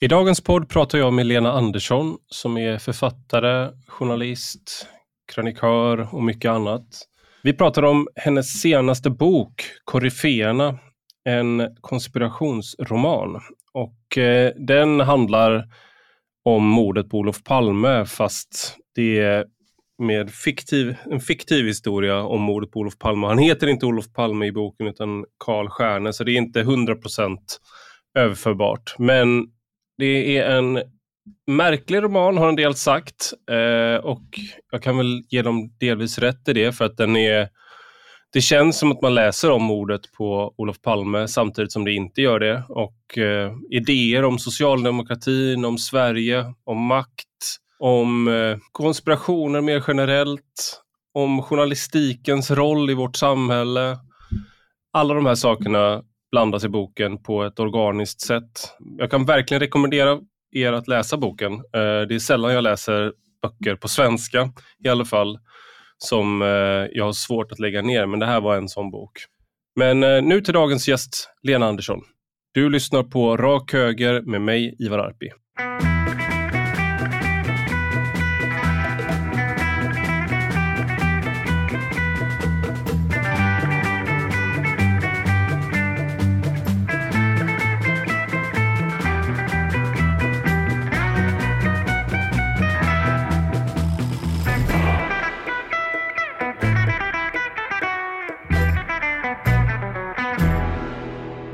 I dagens podd pratar jag med Lena Andersson som är författare, journalist, krönikör och mycket annat. Vi pratar om hennes senaste bok, Koryféerna, en konspirationsroman. Och eh, den handlar om mordet på Olof Palme fast det är med fiktiv, en fiktiv historia om mordet på Olof Palme. Han heter inte Olof Palme i boken utan Karl Stjärne så det är inte 100 procent överförbart. Men det är en märklig roman har en del sagt eh, och jag kan väl ge dem delvis rätt i det för att den är det känns som att man läser om mordet på Olof Palme samtidigt som det inte gör det. Och eh, idéer om socialdemokratin, om Sverige, om makt, om eh, konspirationer mer generellt, om journalistikens roll i vårt samhälle. Alla de här sakerna blandas i boken på ett organiskt sätt. Jag kan verkligen rekommendera er att läsa boken. Eh, det är sällan jag läser böcker på svenska i alla fall som eh, jag har svårt att lägga ner, men det här var en sån bok. Men eh, nu till dagens gäst, Lena Andersson. Du lyssnar på Rak Höger med mig, Ivar Arpi.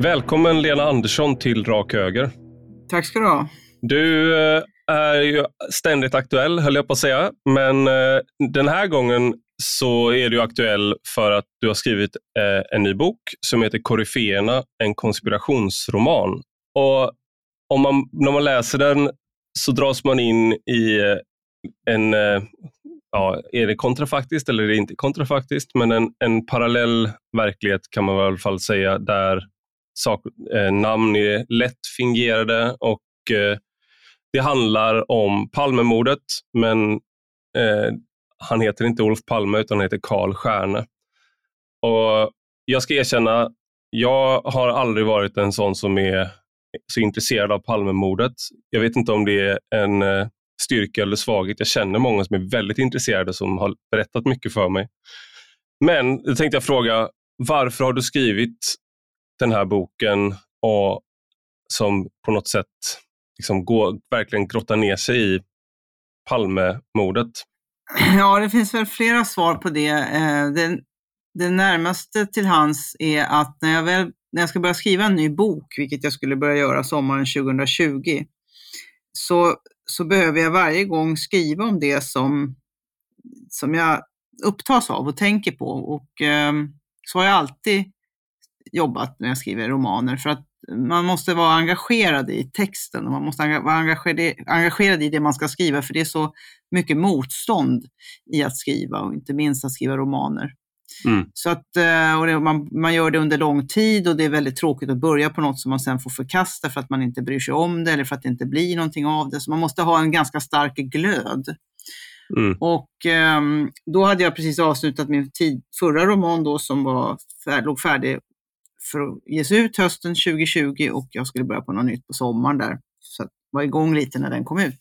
Välkommen Lena Andersson till Rak Höger. Tack ska du ha. Du eh, är ju ständigt aktuell, höll jag på att säga. Men eh, den här gången så är du aktuell för att du har skrivit eh, en ny bok som heter Koryféerna, en konspirationsroman. Och om man, när man läser den så dras man in i en, ja, är det kontrafaktiskt eller är det inte kontrafaktiskt, men en, en parallell verklighet kan man i alla fall säga, där sak, eh, namn är lätt fingerade och eh, det handlar om Palmemordet, men eh, han heter inte Olof Palme utan han heter Karl Stjärne. Och jag ska erkänna, jag har aldrig varit en sån som är så intresserad av Palmemordet. Jag vet inte om det är en eh, styrka eller svaghet. Jag känner många som är väldigt intresserade som har berättat mycket för mig. Men då tänkte jag fråga, varför har du skrivit den här boken och som på något sätt liksom går, verkligen grottar ner sig i Palmemordet? Ja, det finns väl flera svar på det. Eh, det, det närmaste till hans är att när jag, väl, när jag ska börja skriva en ny bok, vilket jag skulle börja göra sommaren 2020, så, så behöver jag varje gång skriva om det som, som jag upptas av och tänker på. Och eh, så har jag alltid jobbat när jag skriver romaner. För att man måste vara engagerad i texten och man måste vara engagerad, engagerad i det man ska skriva för det är så mycket motstånd i att skriva och inte minst att skriva romaner. Mm. Så att, eh, och det, man, man gör det under lång tid och det är väldigt tråkigt att börja på något som man sen får förkasta för att man inte bryr sig om det eller för att det inte blir någonting av det. Så man måste ha en ganska stark glöd. Mm. Och um, då hade jag precis avslutat min tid, förra roman då som var, låg färdig för att ges ut hösten 2020 och jag skulle börja på något nytt på sommaren där. Så jag var igång lite när den kom ut.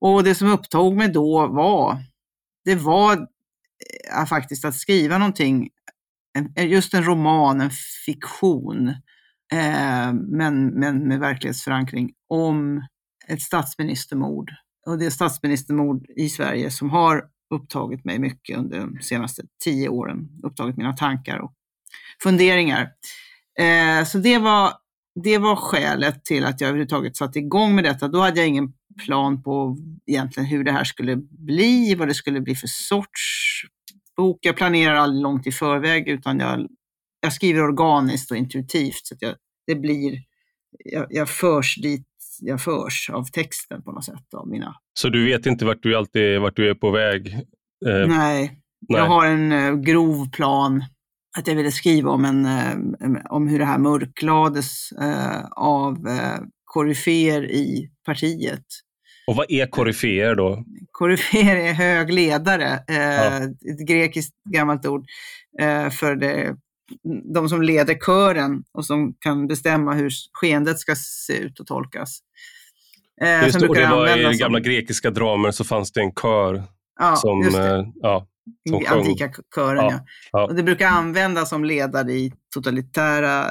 Och det som upptog mig då var, det var äh, faktiskt att skriva någonting, en, just en roman, en fiktion, eh, men, men med verklighetsförankring, om ett statsministermord. Och det är statsministermord i Sverige som har upptagit mig mycket under de senaste tio åren, upptagit mina tankar och funderingar. Eh, så det var, det var skälet till att jag överhuvudtaget satte igång med detta. Då hade jag ingen plan på egentligen hur det här skulle bli, vad det skulle bli för sorts bok. Jag planerar aldrig långt i förväg utan jag, jag skriver organiskt och intuitivt. så att jag, det blir, jag, jag förs dit jag förs av texten på något sätt. Av mina. Så du vet inte vart du, alltid, vart du är på väg? Eh, nej. nej, jag har en uh, grov plan att jag ville skriva om, en, eh, om hur det här mörklades eh, av eh, koryféer i partiet. Och vad är koryféer då? Koryféer är hög ledare, ja. ett grekiskt gammalt ord för det de som leder kören och som kan bestämma hur skeendet ska se ut och tolkas. Just, och det var i som... gamla grekiska dramer så fanns det en kör ja, som, ja, Antika kören, ja. ja. Och det brukar användas som ledare i totalitära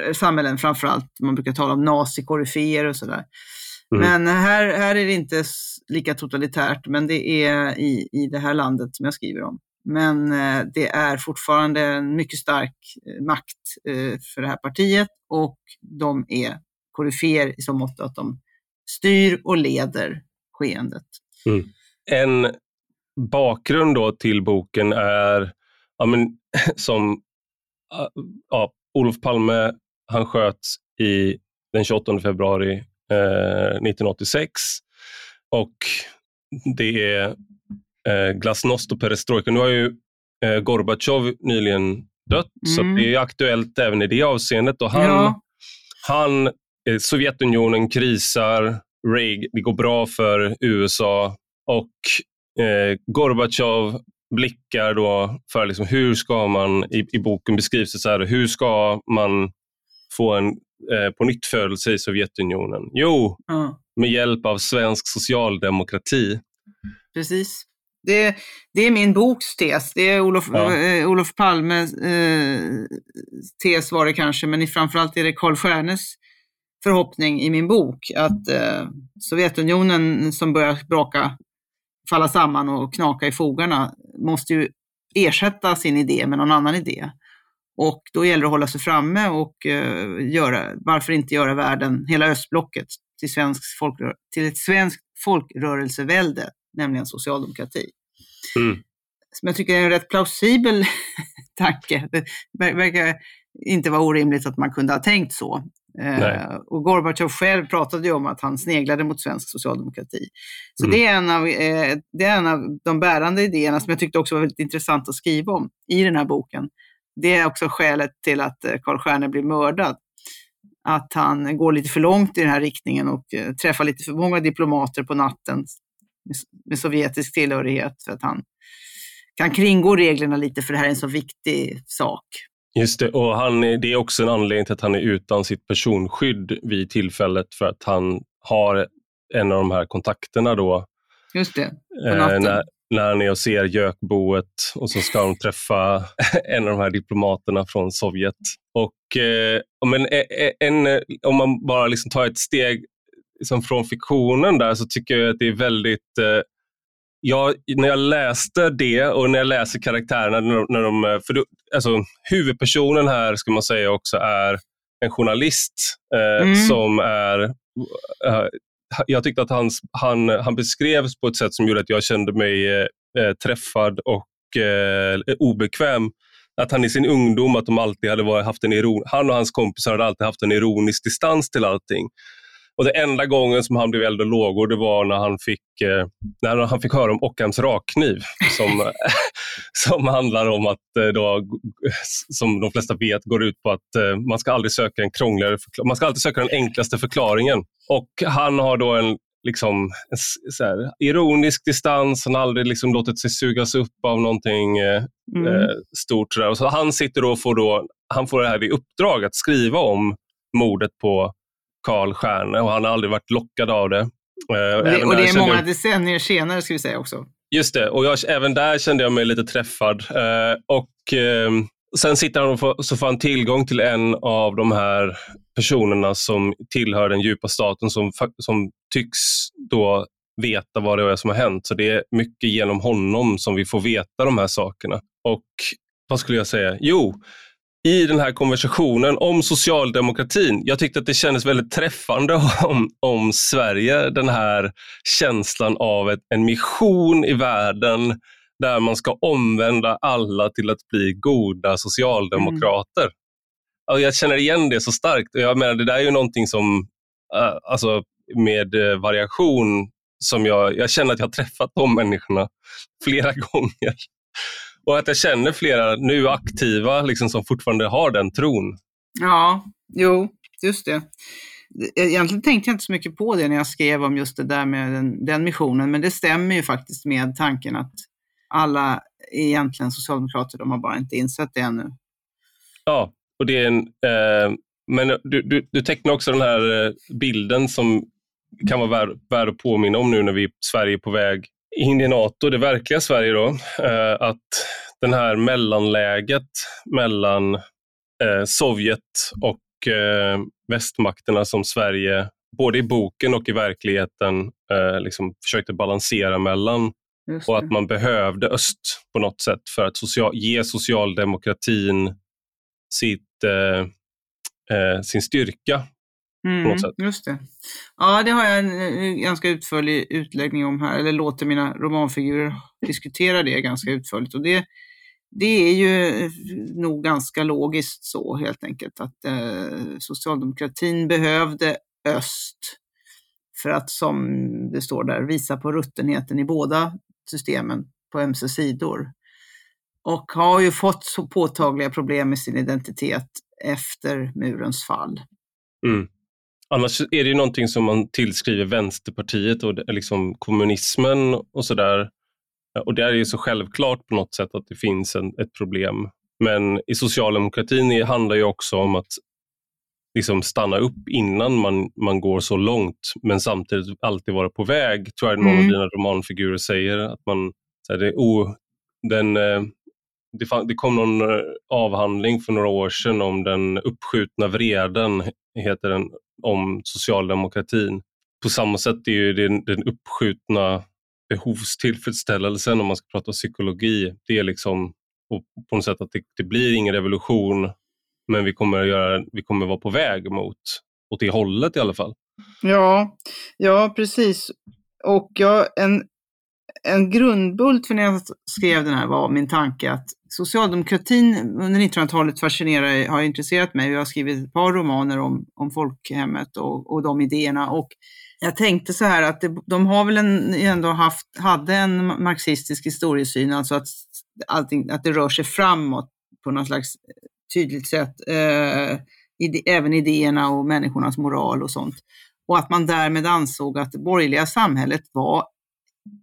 eh, samhällen framförallt. Man brukar tala om nazikoryféer och sådär. Mm. Men här, här är det inte lika totalitärt, men det är i, i det här landet som jag skriver om. Men eh, det är fortfarande en mycket stark eh, makt eh, för det här partiet och de är koryféer i så mått att de styr och leder skeendet. Mm. En bakgrund då till boken är, ja, men, som ja, Olof Palme, han sköts i, den 28 februari eh, 1986 och det är eh, glasnost och perestrojka. Nu har ju eh, Gorbatjov nyligen dött, mm. så det är aktuellt även i det avseendet. Och han, ja. han eh, Sovjetunionen krisar, Reagan, det går bra för USA och eh, Gorbatjov blickar då för liksom hur ska man, i, i boken beskrivs det så här, hur ska man få en eh, på nytt födelse i Sovjetunionen? Jo, mm. med hjälp av svensk socialdemokrati. Precis. Det, det är min boks tes. Det är Olof, ja. eh, Olof Palmes eh, tes var det kanske, men framförallt är det Carl Stjärnes förhoppning i min bok att eh, Sovjetunionen som börjar braka, falla samman och knaka i fogarna måste ju ersätta sin idé med någon annan idé. Och då gäller det att hålla sig framme och eh, göra, varför inte göra världen, hela östblocket, till, svensk folkrör till ett svenskt folkrörelsevälde, nämligen socialdemokrati. Mm. Som jag tycker är en rätt plausibel tanke. Det verkar inte vara orimligt att man kunde ha tänkt så. Eh, och Gorbatjov själv pratade ju om att han sneglade mot svensk socialdemokrati. Så mm. det, är en av, eh, det är en av de bärande idéerna som jag tyckte också var väldigt intressant att skriva om i den här boken. Det är också skälet till att eh, Carl Stjärne blir mördad. Att han går lite för långt i den här riktningen och eh, träffar lite för många diplomater på natten med, med sovjetisk tillhörighet för att han kan kringgå reglerna lite för det här är en så viktig sak. Just det, och han, det är också en anledning till att han är utan sitt personskydd vid tillfället för att han har en av de här kontakterna då. Just det, på natten. Eh, när, när han är och ser gökboet och så ska de träffa en av de här diplomaterna från Sovjet. Och eh, men, e, e, en, om man bara liksom tar ett steg liksom från fiktionen där så tycker jag att det är väldigt eh, jag, när jag läste det och när jag läser karaktärerna, när, när de, för då, alltså, huvudpersonen här ska man säga också är en journalist eh, mm. som är eh, jag tyckte att hans, han, han beskrevs på ett sätt som gjorde att jag kände mig eh, eh träffad och eh, obekväm. Att han i sin ungdom, att de alltid hade varit, haft en iron, han och hans kompisar hade alltid haft en ironisk distans till allting. Och det enda gången som han blev eld och lågor, det var när han fick, eh, när han fick höra om Ockhams rakkniv. Som, som handlar om att, eh, då, som de flesta vet, går ut på att eh, man ska aldrig söka en krångligare man ska alltid söka den enklaste förklaringen. Och han har då en liksom, så här, ironisk distans, han har aldrig liksom låtit sig sugas upp av någonting eh, mm. eh, stort. Och så han sitter då och får, då, han får det här i uppdrag att skriva om mordet på Karl Stjärne och han har aldrig varit lockad av det. Eh, och det, och det är många jag... decennier senare ska vi säga också. Just det, och jag, även där kände jag mig lite träffad. Eh, och eh, Sen sitter han och får, så får han tillgång till en av de här personerna som tillhör den djupa staten som, som tycks då veta vad det är som har hänt. Så det är mycket genom honom som vi får veta de här sakerna. Och vad skulle jag säga? Jo, i den här konversationen om socialdemokratin. Jag tyckte att det kändes väldigt träffande om, om Sverige, den här känslan av ett, en mission i världen där man ska omvända alla till att bli goda socialdemokrater. Mm. jag känner igen det så starkt. Jag menar, det där är ju någonting som, äh, alltså med äh, variation, som jag, jag känner att jag har träffat de människorna flera gånger. Och att jag känner flera nu aktiva liksom, som fortfarande har den tron. Ja, jo, just det. Egentligen tänkte jag inte så mycket på det när jag skrev om just det där med den, den missionen, men det stämmer ju faktiskt med tanken att alla är egentligen socialdemokrater, de har bara inte insett det ännu. Ja, och det är en, eh, men du, du, du tecknar också den här eh, bilden som kan vara värd, värd att påminna om nu när vi Sverige är på väg in i NATO, det verkliga Sverige då, eh, att den här mellanläget mellan eh, Sovjet och eh, västmakterna som Sverige både i boken och i verkligheten liksom försökte balansera mellan och att man behövde öst på något sätt för att social, ge socialdemokratin sitt, eh, sin styrka. Mm, på något mm, sätt. Just det. Ja, det har jag en ganska utförlig utläggning om här, eller låter mina romanfigurer diskutera det ganska utförligt. Och det, det är ju nog ganska logiskt så helt enkelt att eh, socialdemokratin behövde öst för att, som det står där, visa på ruttenheten i båda systemen på ömse sidor. Och har ju fått så påtagliga problem med sin identitet efter murens fall. Mm. Annars är det ju någonting som man tillskriver Vänsterpartiet och liksom kommunismen och sådär. Och det är ju så självklart på något sätt att det finns en, ett problem. Men i socialdemokratin handlar det också om att liksom stanna upp innan man, man går så långt, men samtidigt alltid vara på väg, tror jag någon mm. av dina romanfigurer säger. Att man, så här, det, oh, den, eh, det, det, kom någon eh, avhandling för några år sedan om den uppskjutna vreden, heter den, om socialdemokratin. På samma sätt är ju den, den uppskjutna behovstillfredsställelsen, om man ska prata psykologi, det är liksom på något sätt att det, det blir ingen revolution men vi kommer, göra, vi kommer vara på väg mot åt det hållet i alla fall. Ja, ja precis. Och ja, en, en grundbult för när jag skrev den här var min tanke att socialdemokratin under 1900-talet fascinerar, har intresserat mig. Jag har skrivit ett par romaner om, om folkhemmet och, och de idéerna. Och jag tänkte så här att det, de har väl en, ändå haft, hade en marxistisk historiesyn, alltså att, allting, att det rör sig framåt på något slags eh, tydligt sätt, eh, ide, även idéerna och människornas moral och sånt. Och att man därmed ansåg att det borgerliga samhället var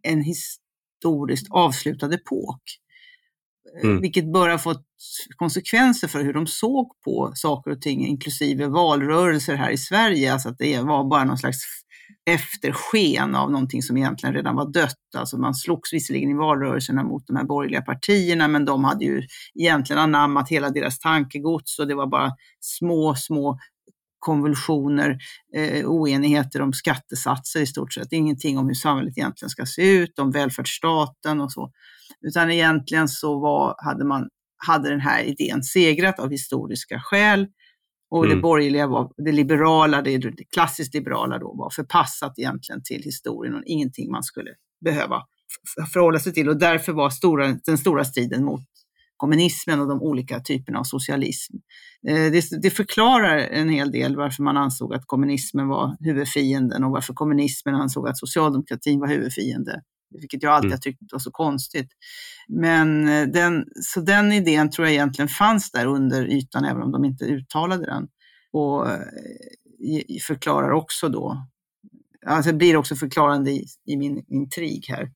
en historiskt avslutad epok. Eh, mm. Vilket bör ha fått konsekvenser för hur de såg på saker och ting, inklusive valrörelser här i Sverige. Alltså att det var bara någon slags eftersken av någonting som egentligen redan var dött. Alltså man slogs visserligen i valrörelserna mot de här borgerliga partierna, men de hade ju egentligen anammat hela deras tankegods och det var bara små, små konvulsioner, eh, oenigheter om skattesatser i stort sett. Ingenting om hur samhället egentligen ska se ut, om välfärdsstaten och så. Utan egentligen så var, hade, man, hade den här idén segrat av historiska skäl och mm. det borgerliga var, det liberala, det, det klassiskt liberala då var förpassat egentligen till historien och ingenting man skulle behöva förhålla sig till. Och därför var stora, den stora striden mot kommunismen och de olika typerna av socialism. Eh, det, det, förklarar en hel del varför man ansåg att kommunismen var huvudfienden och varför kommunismen ansåg att socialdemokratin var huvudfiende vilket jag alltid mm. har tyckt var så konstigt. Men eh, den, så den idén tror jag egentligen fanns där under ytan, även om de inte uttalade den. Och eh, förklarar också då, alltså blir också förklarande i, i min intrig här.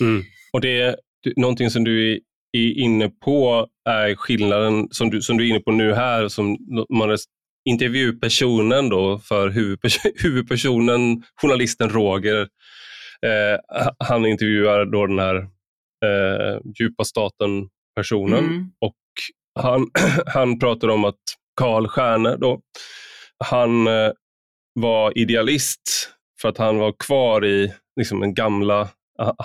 Mm. Och det är någonting som du är inne på är skillnaden som du, som du är inne på nu här, som man intervjupersonen då för huvudpersonen, journalisten Roger, Eh, han intervjuar då den här eh, djupa staten-personen mm. och han, han pratar om att Karl Stjärne då, han eh, var idealist för att han var kvar i liksom, den gamla,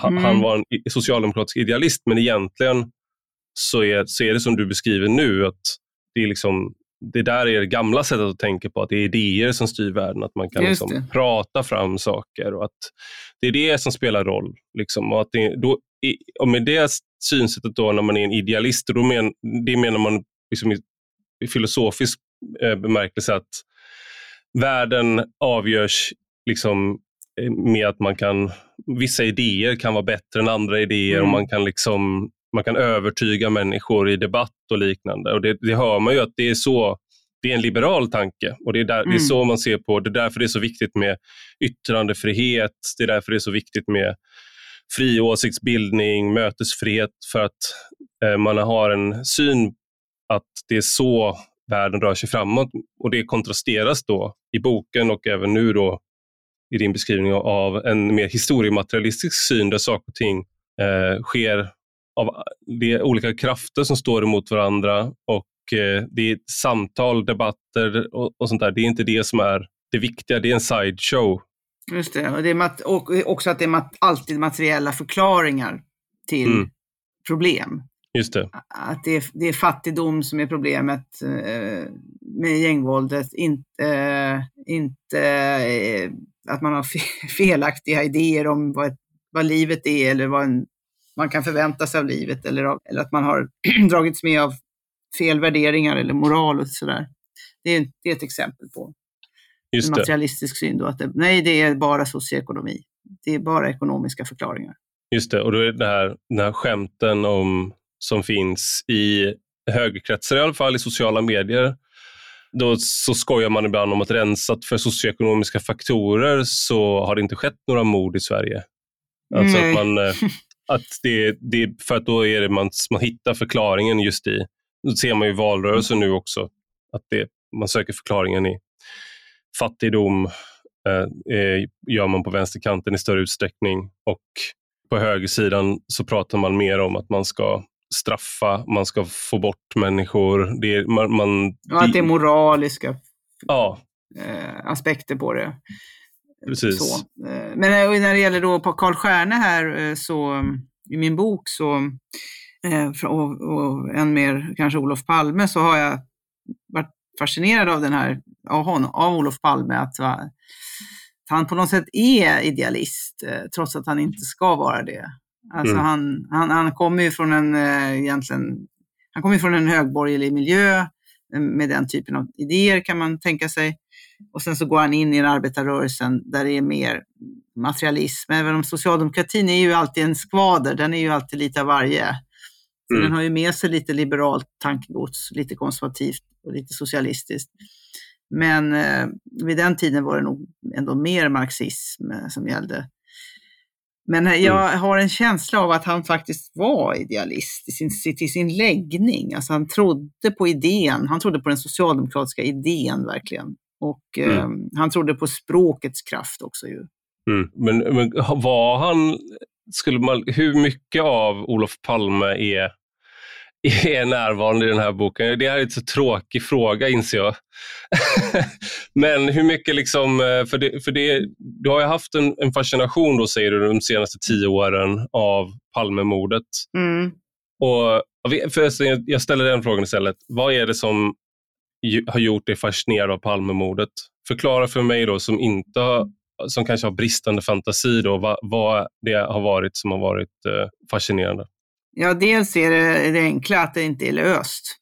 mm. han var en socialdemokratisk idealist men egentligen så är, så är det som du beskriver nu, att det är liksom det där är det gamla sättet att tänka på, att det är idéer som styr världen, att man kan liksom prata fram saker och att det är det som spelar roll. Liksom. Och, att det, då, och med det synsättet då när man är en idealist, då men, det menar man liksom i, i filosofisk eh, bemärkelse att världen avgörs liksom med att man kan, vissa idéer kan vara bättre än andra idéer mm. och man kan liksom man kan övertyga människor i debatt och liknande. Och det, det hör man ju att det är så det är en liberal tanke och det är, där, mm. det är mm. så man ser på det. är därför det är så viktigt med yttrandefrihet. Det är därför det är så viktigt med fri åsiktsbildning, mötesfrihet för att eh, man har en syn att det är så världen rör sig framåt och det kontrasteras då i boken och även nu då i din beskrivning av en mer historiematerialistisk syn där saker och ting eh, sker av det är olika krafter som står emot varandra och eh, det är samtal, debatter och, och, sånt där. Det är inte det som är det viktiga, det är en sideshow. Just det, och, det är och också att det är mat alltid materiella förklaringar till mm. problem. Just det. Att det är, det är fattigdom som är problemet eh, med gängvåldet, inte, eh, inte eh, att man har felaktiga idéer om vad, ett, vad livet är eller vad en, man kan förvänta sig av livet eller, av, eller att man har dragits med av fel värderingar eller moral och sådär. Det är, det är ett exempel på Just en materialistisk syn. Då, att det, nej, det är bara socioekonomi. Det är bara ekonomiska förklaringar. Just det, och då är det här, den här skämten om, som finns i högerkretsar i alla fall, i sociala medier, då så skojar man ibland om att rensat för socioekonomiska faktorer så har det inte skett några mord i Sverige. Alltså att man, eh, att det, det, för att då är det man, man hittar förklaringen just i, det ser man i valrörelsen nu också, att det, man söker förklaringen i fattigdom, eh, eh, gör man på vänsterkanten i större utsträckning och på högersidan så pratar man mer om att man ska straffa, man ska få bort människor. Det är, man, man, och att det är moraliska ja. eh, aspekter på det. Precis. Så. Eh, men när det gäller då på Karl Stjärne här, eh, så i min bok så, eh, och, och än mer kanske Olof Palme, så har jag varit fascinerad av den här, av, honom, av Olof Palme, att, att han på något sätt är idealist, trots att han inte ska vara det. Alltså mm. han, han, han kommer ju från en, äh, egentligen, han kommer från en högborgerlig miljö eh, med den typen av idéer kan man tänka sig. Och sen så går han in i en arbetarrörelsen där det är mer materialism. Även om socialdemokratin är ju alltid en skvader, den är ju alltid lite av varje. Så mm. Den har ju med sig lite liberalt tankegods, lite konservativt och lite socialistiskt. Men eh, vid den tiden var det nog ändå mer marxism eh, som gällde. Men mm. jag har en känsla av att han faktiskt var idealist i sin, till sin läggning. Alltså han trodde på idén, han trodde på den socialdemokratiska idén verkligen. Och mm. eh, han trodde på språkets kraft också ju. Mm. Men, men var han, skulle man, hur mycket av Olof Palme är är närvarande i den här boken? Det är en så tråkig fråga inser jag. Men hur mycket, liksom, eh, för, det, för det, du har ju haft en, en fascination då, säger du, de senaste tio åren av Palmemordet. Mm. Och, jag ställer den frågan istället. Vad är det som har gjort dig fascinerad av Palmemordet? Förklara för mig då som inte har, som kanske har bristande fantasi, då, vad, vad det har varit som har varit eh, fascinerande. Ja, dels är det det enkla att det inte är löst.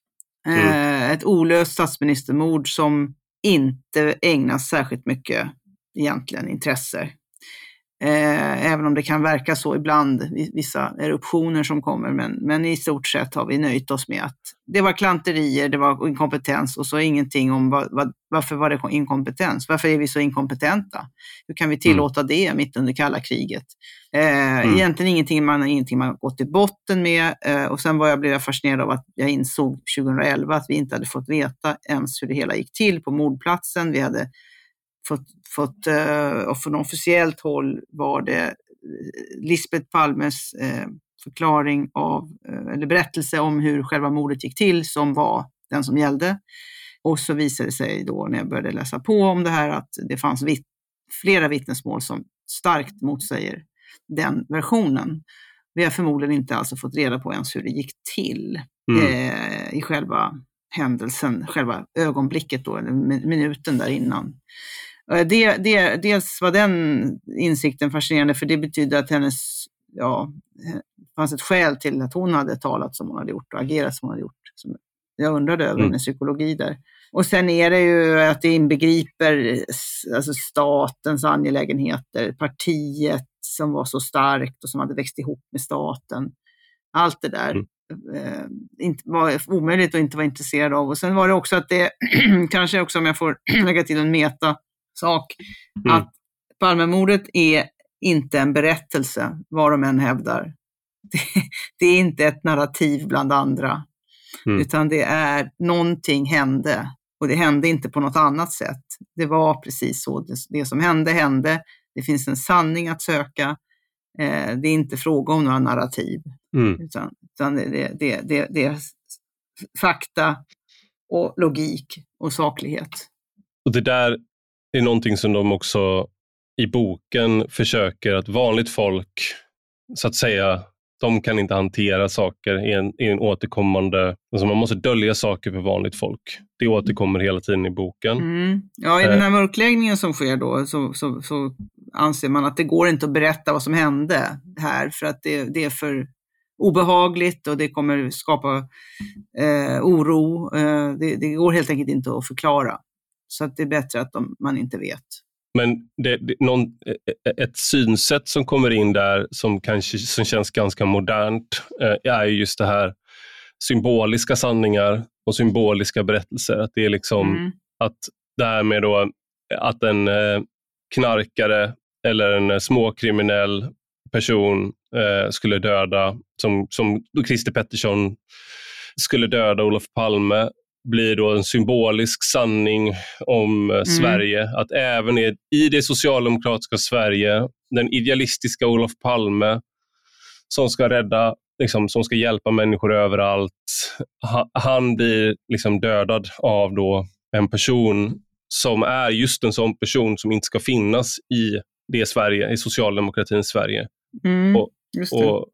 Mm. Eh, ett olöst statsministermord som inte ägnas särskilt mycket egentligen intresse. Eh, även om det kan verka så ibland, vissa eruptioner som kommer, men, men i stort sett har vi nöjt oss med att det var klanterier, det var inkompetens och så ingenting om vad, vad, varför var det inkompetens? Varför är vi så inkompetenta? Hur kan vi mm. tillåta mm. det mitt under kalla kriget? Eh, mm. Egentligen ingenting man, ingenting man gått till botten med eh, och sen var jag, blev jag fascinerad av att jag insåg 2011 att vi inte hade fått veta ens hur det hela gick till på mordplatsen. Vi hade fått, fått eh, och från officiellt håll var det eh, Lisbeth Palmes eh, förklaring av, eller berättelse om hur själva mordet gick till som var den som gällde. Och så visade det sig då när jag började läsa på om det här att det fanns vitt, flera vittnesmål som starkt motsäger den versionen. Vi har förmodligen inte alltså fått reda på ens hur det gick till mm. eh, i själva händelsen, själva ögonblicket då, eller minuten där innan. Eh, det, det, dels var den insikten fascinerande för det betyder att hennes, ja, det fanns ett skäl till att hon hade talat som hon hade gjort och agerat som hon hade gjort. Jag undrade över mm. hennes psykologi där. Och sen är det ju att det inbegriper alltså statens angelägenheter, partiet som var så starkt och som hade växt ihop med staten. Allt det där mm. eh, inte, var omöjligt att inte vara intresserad av. Och sen var det också att det, kanske också om jag får lägga till en meta sak, mm. att Palmemordet är inte en berättelse, vad de än hävdar. Det, det, är inte ett narrativ bland andra. Mm. Utan det är någonting hände och det hände inte på något annat sätt. Det var precis så. Det, det som hände hände. Det finns en sanning att söka. Eh, det är inte fråga om några narrativ. Mm. Utan, utan det, det, det, det är fakta och logik och saklighet. Och det där är någonting som de också i boken försöker att vanligt folk, så att säga, de kan inte hantera saker i en, i en återkommande... Alltså man måste dölja saker för vanligt folk. Det återkommer hela tiden i boken. Mm. Ja, i den här eh. mörkläggningen som sker då så, så, så, anser man att det går inte att berätta vad som hände här för att det, det är för obehagligt och det kommer skapa eh, oro. Eh, det, det, går helt enkelt inte att förklara. Så att det är bättre att de, man inte vet. Men det, det, någon, e, e, ett synsätt som kommer in där som, kanske, som känns ganska modernt eh, är just det här symboliska sanningar och symboliska berättelser. Att det är liksom mm. att det här med då att en eh, knarkare eller en småkriminell person eh, skulle döda, som, som Christer Pettersson skulle döda Olof Palme, blir då en symbolisk sanning om eh, mm. Sverige. Att även i det socialdemokratiska Sverige, den idealistiska Olof Palme som ska rädda, liksom, som ska hjälpa människor överallt, ha, han blir liksom dödad av då en person som är just en sån person som inte ska finnas i det Sverige, i socialdemokratins Sverige. Mm, och, och,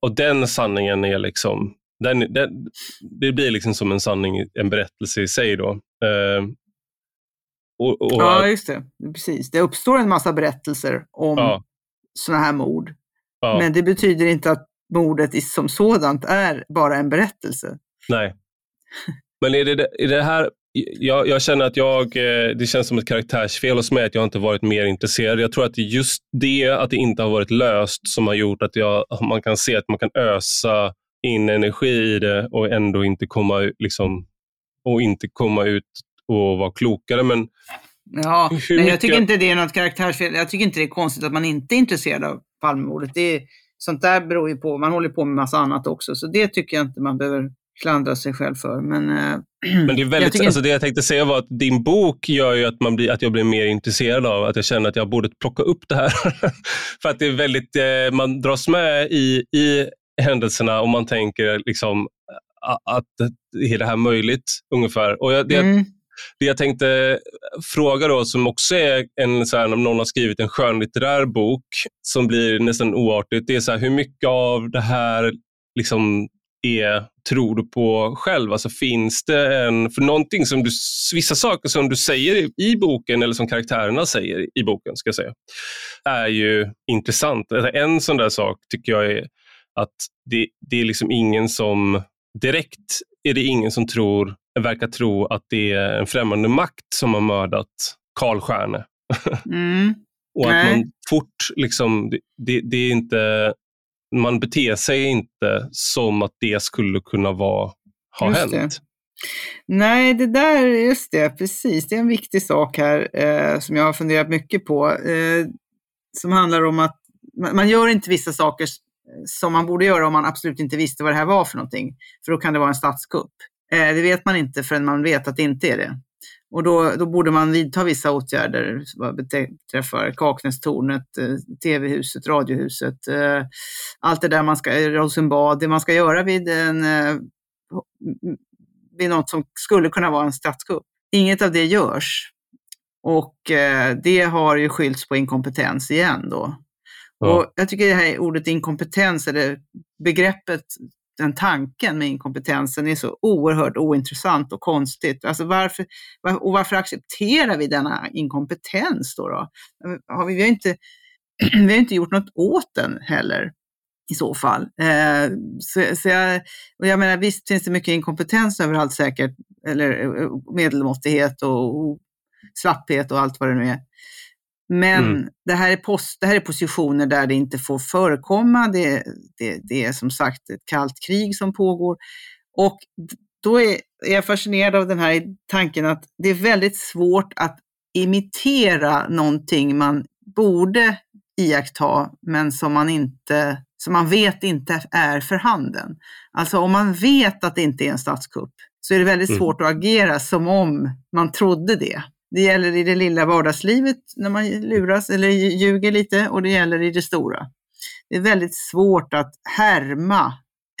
och, den sanningen är liksom, den, den, det blir liksom som en sanning, en berättelse i sig. Då. Eh, och, och, ja, just det. Precis. Det uppstår en massa berättelser om ja. sådana här mord. Ja. Men det betyder inte att mordet som sådant är bara en berättelse. Nej. Men är det, är det här jag, jag, känner att jag, eh, det känns som ett karaktärsfel hos mig att jag inte varit mer intresserad. Jag tror att det är just det, att det inte har varit löst, som har gjort att jag, man kan se att man kan ösa in energi i det och ändå inte komma, liksom, och inte komma ut och vara klokare. Men Ja, men jag tycker inte det är något karaktärsfel. Jag tycker inte det är konstigt att man inte är intresserad av Palmemordet. sånt där beror ju på, man håller på med massa annat också, så det tycker jag inte man behöver klandra sig själv för. Men, äh, men det, är väldigt, jag alltså det jag tänkte säga var att din bok gör ju att, man blir, att jag blir mer intresserad av att jag känner att jag borde plocka upp det här. för att det är väldigt, eh, man dras med i, i händelserna och man tänker liksom att är det här möjligt ungefär. Och jag, det, mm. det jag tänkte fråga då, som också är en, så här, om någon har skrivit en skönlitterär bok som blir nästan oartigt, det är så här, hur mycket av det här liksom är, tror du på själv? Alltså finns det en, för någonting som du, vissa saker som du säger i boken eller som karaktärerna säger i boken, ska jag säga, är ju intressant. Alltså, en sån där sak tycker jag är att det, det är liksom ingen som, direkt är det ingen som tror, verkar tro att det är en främmande makt som har mördat Karl Stjärne. Mm. och att man fort, liksom, det, det, det är inte man beter sig inte som att det skulle kunna vara, ha just hänt. Det. Nej, det där, just det, precis. Det är en viktig sak här eh, som jag har funderat mycket på. Eh, som handlar om att man, man gör inte vissa saker som man borde göra om man absolut inte visste vad det här var för någonting. För då kan det vara en statskupp. Eh, det vet man inte förrän man vet att det inte är det. Och då, då borde man vidta vissa åtgärder vad beträffar Kaknästornet, eh, TV-huset, Radiohuset, eh, allt det där man ska, Rosenbad, det man ska göra vid, en, eh, vid något som skulle kunna vara en statskupp. Inget av det görs. Och eh, det har ju skyllts på inkompetens igen då. Ja. Och jag tycker det här ordet inkompetens, eller begreppet den tanken med inkompetensen är så oerhört ointressant och konstigt. Alltså varför, och varför accepterar vi denna inkompetens då? då? Har vi, vi, har inte, vi har inte gjort något åt den heller i så fall. Eh, så, så jag, och jag menar, visst finns det mycket inkompetens överallt säkert, eller eh, medelmåttighet och, och slapphet och allt vad det nu är. Men mm. det, här är post, det här är positioner där det inte får förekomma. Det, det, det är som sagt ett kallt krig som pågår. Och då är, är jag fascinerad av den här tanken att det är väldigt svårt att imitera någonting man borde iaktta, men som man inte som man vet inte är för handen. Alltså om man vet att det inte är en statskupp så är det väldigt Mm. svårt att agera som om man trodde det. Det gäller i det lilla vardagslivet när man luras eller ljuger lite och det gäller i det stora. Det är väldigt svårt att härma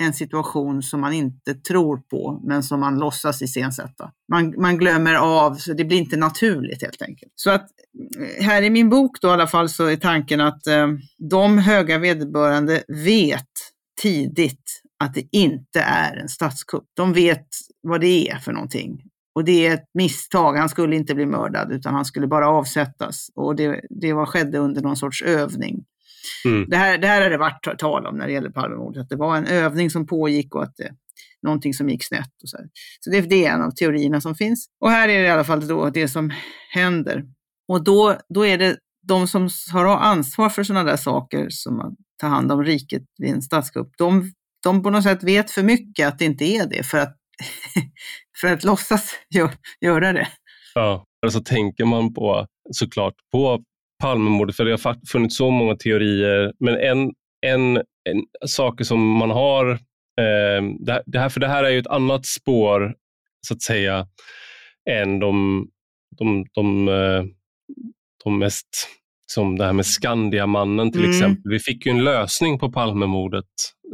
en situation som man inte tror på men som man låtsas iscensätta. Man, man glömmer av, så det blir inte naturligt helt enkelt. Så att eh, här i min bok då i alla fall så är tanken att eh, de höga vederbörande vet tidigt att det inte är en statskupp. De vet vad det är för någonting. Och det är ett misstag. Han skulle inte bli mördad utan han skulle bara avsättas. Och det, det var, skedde under någon sorts övning. Mm. Det, här, det här har det varit tal om när det gäller Palmemordet. Att det var en övning som pågick och att det, någonting som gick snett. Och så här. så det, det är en av teorierna som finns. Och här är det i alla fall då det som händer. Och då, då är det de som har ansvar för sådana där saker som att ta hand om riket vid en statskupp. De, de på något sätt vet för mycket att det inte är det för att, för att låtsas gör, göra det. Ja, och så tänker man på såklart på Palmemordet, för det har funnits så många teorier. Men en, en, en sak som man har, eh, det, här- det här, för det här är ju ett annat spår så att säga än de, de, de, eh, de mest, som det här med Skandiamannen till Mm. exempel. Vi fick ju en lösning på Palmemordet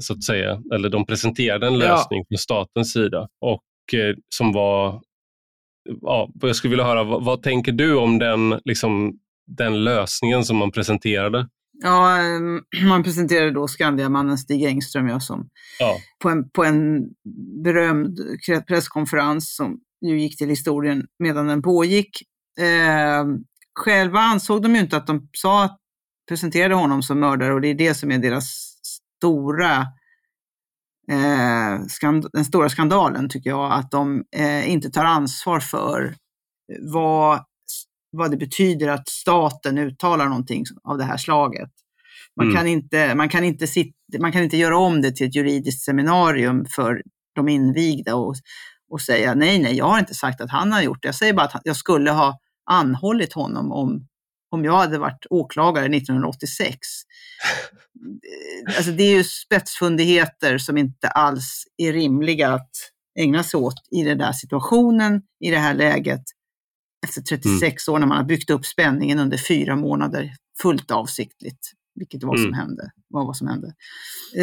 så att säga, eller de presenterade en Ja. lösning från statens sida och eh, som var ja, jag skulle vilja höra, vad, vad tänker du om den, liksom, den lösningen som man presenterade? Ja, eh, man presenterade då Skandiamannen Stig Engström ja, som Ja. på en, på en berömd presskonferens som ju gick till historien medan den pågick. Eh, själva ansåg de ju inte att de sa att presenterade honom som mördare och det är det som är deras stora eh, skand- den stora skandalen tycker jag, att de eh, inte tar ansvar för vad, vad det betyder att staten uttalar någonting av det här slaget. Man, Mm. kan inte, man, kan inte sit, man kan inte göra om det till ett juridiskt seminarium för de invigda och, och säga nej, nej, jag har inte sagt att han har gjort det. Jag säger bara att jag skulle ha anhållit honom om, om jag hade varit åklagare 1986. Alltså det är ju spetsfundigheter som inte alls är rimliga att ägna sig åt i den där situationen, i det här läget. Efter 36 år när man har byggt upp spänningen under fyra månader fullt avsiktligt, vilket var som Mm. hände. Var vad som hände.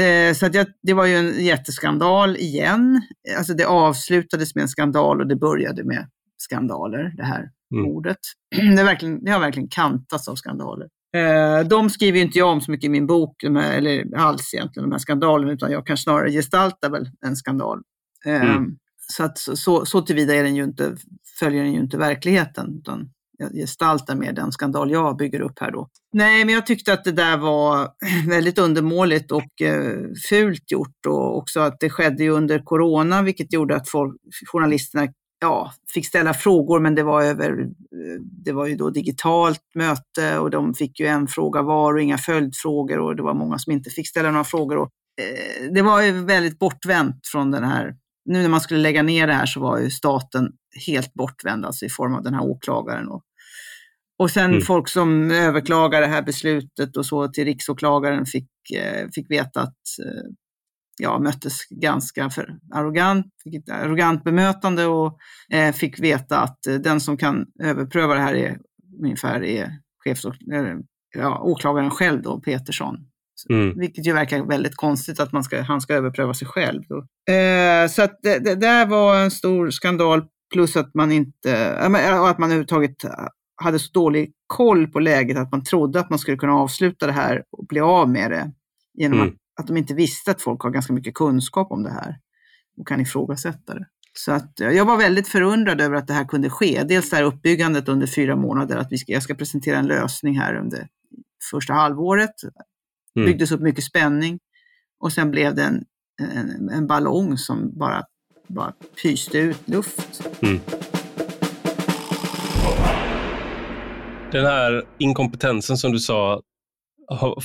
Eh, så att jag, det var ju en jätteskandal igen. Alltså det avslutades med en skandal och det började med skandaler, det här Mm. mordet. Det, verkligen, det har verkligen kantats av skandaler. Eh, de skriver inte jag om så mycket i min bok, här, eller alls egentligen, de här skandalerna, utan jag kan snarare gestalta väl en skandal. Eh, Mm. Så, att, så, så, så tillvida är den ju inte, följer den ju inte verkligheten, utan jag gestaltar mer den skandal jag bygger upp här då. Nej, men jag tyckte att det där var väldigt undermåligt och eh, fult gjort och också att det skedde ju under corona, vilket gjorde att folk, journalisterna ja, fick ställa frågor, men det var, över, eh, det var ju då digitalt möte och de fick ju en fråga var och inga följdfrågor och det var många som inte fick ställa några frågor. Och, eh, det var ju väldigt bortvänt från den här, nu när man skulle lägga ner det här så var ju staten helt bortvänd, alltså i form av den här åklagaren. Och, och sen Mm. folk som överklagade det här beslutet och så till riksåklagaren fick, eh, fick veta att eh, ja, möttes ganska för arrogant, fick ett arrogant bemötande och eh, fick veta att eh, den som kan överpröva det här är ungefär är eh, ja, åklagaren själv då, Petersson. Mm. Vilket ju verkar väldigt konstigt att man ska, han ska överpröva sig själv. Eh, så att det, det där var en stor skandal plus att man inte, att man överhuvudtaget hade så dålig koll på läget att man trodde att man skulle kunna avsluta det här och bli av med det genom Mm. att, att de inte visste att folk har ganska mycket kunskap om det här och kan ifrågasätta det. Så att, eh, jag var väldigt förundrad över att det här kunde ske. Dels det här uppbyggandet under fyra månader, att vi ska, jag ska presentera en lösning här under första halvåret. Mm. byggdes upp mycket spänning och sen blev det en, en, en ballong som bara, bara pyste ut luft. Mm. Den här inkompetensen som du sa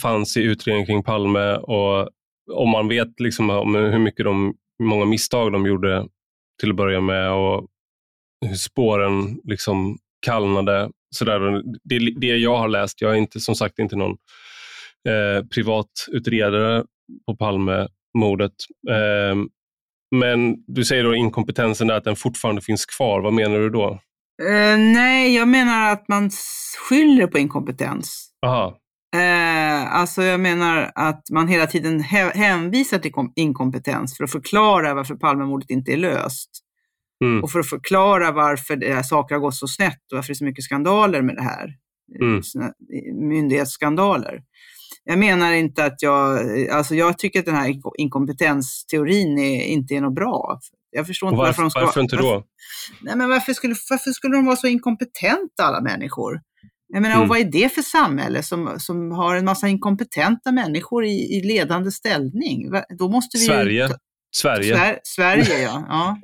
fanns i utredningen kring Palme och om man vet liksom om hur mycket de, hur många misstag de gjorde till att börja med och hur spåren liksom kallnade. Sådär. Det, det jag har läst, jag är inte, som sagt inte någon eh, privatutredare, på Palmemordet. Eh, men du säger då inkompetensen är att den fortfarande finns kvar. Vad menar du då? Uh, nej, jag menar att man skyller på inkompetens. Aha. Uh, alltså jag menar att man hela tiden hänvisar till inkompetens för att förklara varför Palmemordet inte är löst. Mm. Och för att förklara varför det här saker har gått så snett och varför det är så mycket skandaler med det här. Mm. Myndighetsskandaler. Jag menar inte att jag, alltså jag tycker att den här inkompetensteorin är, inte är något bra. Jag förstår inte varför, varför de ska Varför inte då? Varför, nej men varför skulle, varför skulle de vara så inkompetenta alla människor? Jag menar, mm. och vad är det för samhälle som, som har en massa inkompetenta människor i, i ledande ställning? Då måste vi Sverige. Ta, Sverige. Sver, Sverige, ja. ja.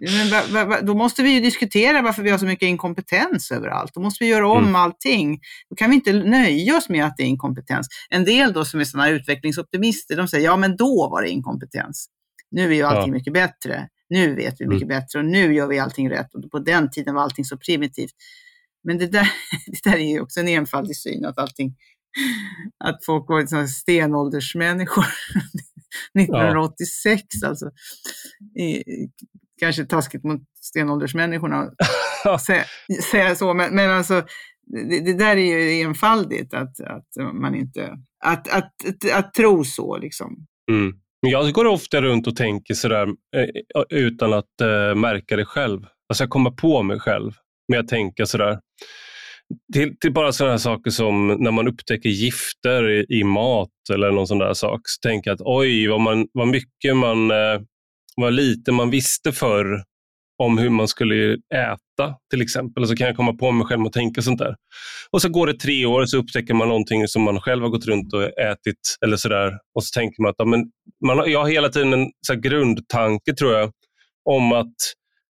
Men va, va, va, då måste vi ju diskutera varför vi har så mycket inkompetens överallt. Då måste vi göra om mm. allting. Då kan vi inte nöja oss med att det är inkompetens. En del då som är sådana utvecklingsoptimister, de säger ja men då var det inkompetens. Nu är ju allting ja. mycket bättre. Nu vet vi mycket mm. bättre och nu gör vi allting rätt. Och på den tiden var allting så primitivt. Men det där, det där är ju också en enfaldig syn, att allting att folk var stenåldersmänniskor. 1986 ja. alltså. I, kanske taskigt mot stenåldersmänniskorna att säga, säga så, men, men alltså det, det, där är ju enfaldigt att, att man inte, att, att, att, att tro så liksom. Mm. Jag går ofta runt och tänker sådär eh, utan att äh, märka det själv. Alltså jag kommer på mig själv med att tänka sådär. Till, till bara sådana saker som när man upptäcker gifter i, i, mat eller någon sån där sak. Så tänker jag att oj, vad, man, vad mycket man, eh, vad lite man visste förr om hur man skulle äta till exempel. Så kan jag komma på mig själv och tänka sånt där. Och så går det tre år och så upptäcker man någonting som man själv har gått runt och ätit eller sådär. Och så tänker man att ja, men man har, jag har hela tiden en så grundtanke tror jag om att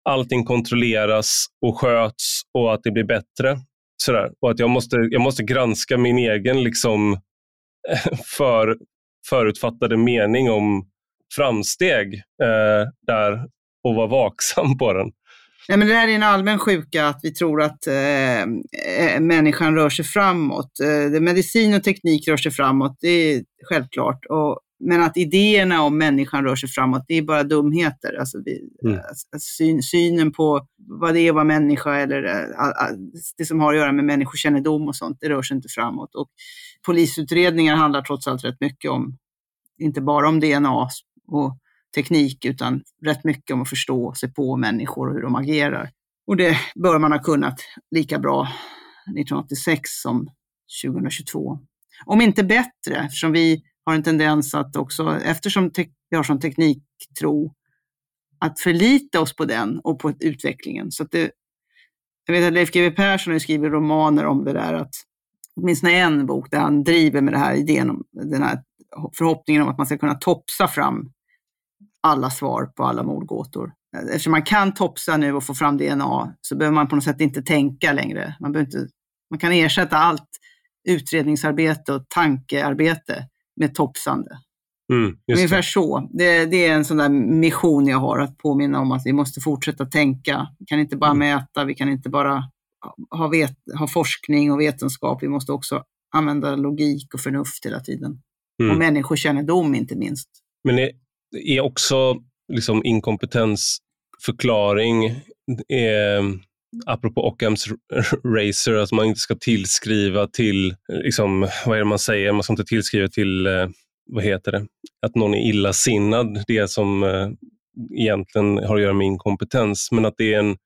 allting kontrolleras och sköts och att det blir bättre. Sådär. Och att jag måste, jag måste granska min egen liksom, för, förutfattade mening om framsteg eh, där och vara vaksam på den. Nej, men det här är en allmän sjuka, att vi tror att eh, eh människan rör sig framåt. Eh, medicin och teknik rör sig framåt, det är självklart. Och men att idéerna om människan rör sig framåt, det är bara dumheter. Alltså vi, mm. syn, synen på vad det är att vara människa eller äh, det som har att göra med människokännedom och sånt, det rör sig inte framåt. Och polisutredningar handlar trots allt rätt mycket om, inte bara om DNA och teknik, utan rätt mycket om att förstå sig på människor och hur de agerar. Och det bör man ha kunnat lika bra 1986 som 2022. Om inte bättre, eftersom vi har en tendens att också, eftersom vi har sån tekniktro, att förlita oss på den och på utvecklingen. Så det, jag vet att Leif GW Persson har skrivit romaner om det där, att åtminstone en bok där han driver med det här idén om den här förhoppningen om att man ska kunna topsa fram alla svar på alla mordgåtor. Eftersom man kan topsa nu och få fram DNA så behöver man på något sätt inte tänka längre. Man, behöver inte, man kan ersätta allt utredningsarbete och tankearbete med topsande. Mm, Ungefär så. Det, det, är en sån där mission jag har, att påminna om att vi måste fortsätta tänka. Vi kan inte bara mm. mäta, vi kan inte bara ha, vet, ha forskning och vetenskap, vi måste också använda logik och förnuft hela tiden. Mm. Och människokännedom inte minst. Men är, är också liksom inkompetensförklaring, är, apropå Ockhams racer, att man inte ska tillskriva till, liksom, vad är det man säger, man ska inte tillskriva till, eh, vad heter det, att någon är illasinnad, det som eh, egentligen har att göra med inkompetens, men att det är en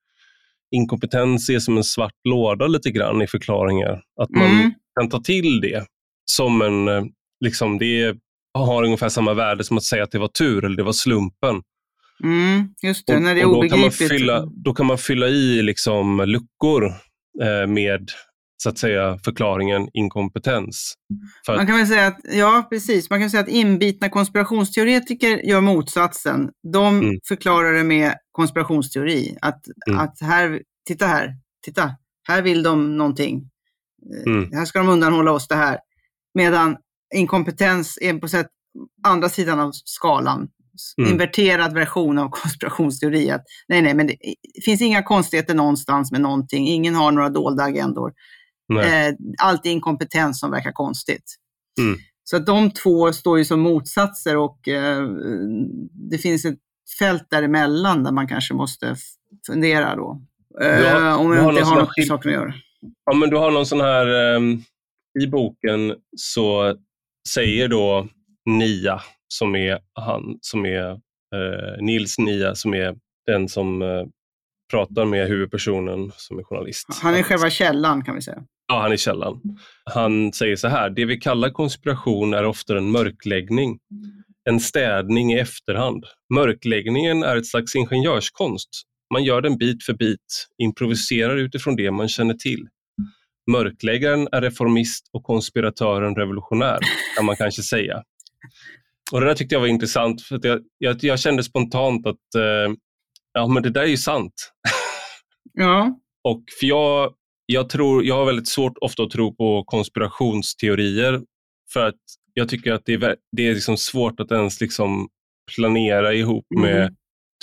inkompetens är som en svart låda lite grann i förklaringar. Att man mm. kan ta till det som en, eh, liksom det har ungefär samma värde som att säga att det var tur eller det var slumpen. Mm, just det, och, när det är obegripligt. Då kan man fylla, då kan man fylla i liksom luckor eh, med så att säga förklaringen inkompetens. För man kan väl säga att, ja precis, man kan säga att inbitna konspirationsteoretiker gör motsatsen. De mm. förklarar det med konspirationsteori. Att, mm. att här, titta här, titta, här vill de någonting. Eh, mm. Här ska de undanhålla oss det här. Medan inkompetens är på sätt andra sidan av skalan mm. inverterad version av konspirationsteori. Att, nej, nej, men det finns inga konstigheter någonstans med någonting. Ingen har några dolda agendor. Eh, allt är inkompetens som verkar konstigt. Mm. Så att de två står ju som motsatser och eh, det finns ett fält däremellan där man kanske måste fundera då. Eh, har- om det har inte har något med skil- saken att göra. Ja, men du har någon sån här, ehm, i boken så säger då Nia, som är han, som är eh, Nils Nia, som är den som eh, pratar med huvudpersonen som är journalist. Han är själva källan kan vi säga. Ja, han är källan. Han säger så här, det vi kallar konspiration är ofta en mörkläggning. En städning i efterhand. Mörkläggningen är ett slags ingenjörskonst. Man gör den bit för bit, improviserar utifrån det man känner till. Mörkläggaren är reformist och konspiratören revolutionär, kan man kanske säga. Och Det där tyckte jag var intressant, för jag, jag, jag kände spontant att eh, ja, men det där är ju sant. Ja, Och för jag, jag, tror, jag har väldigt svårt ofta att tro på konspirationsteorier för att jag tycker att det är, det är liksom svårt att ens liksom planera ihop Mm.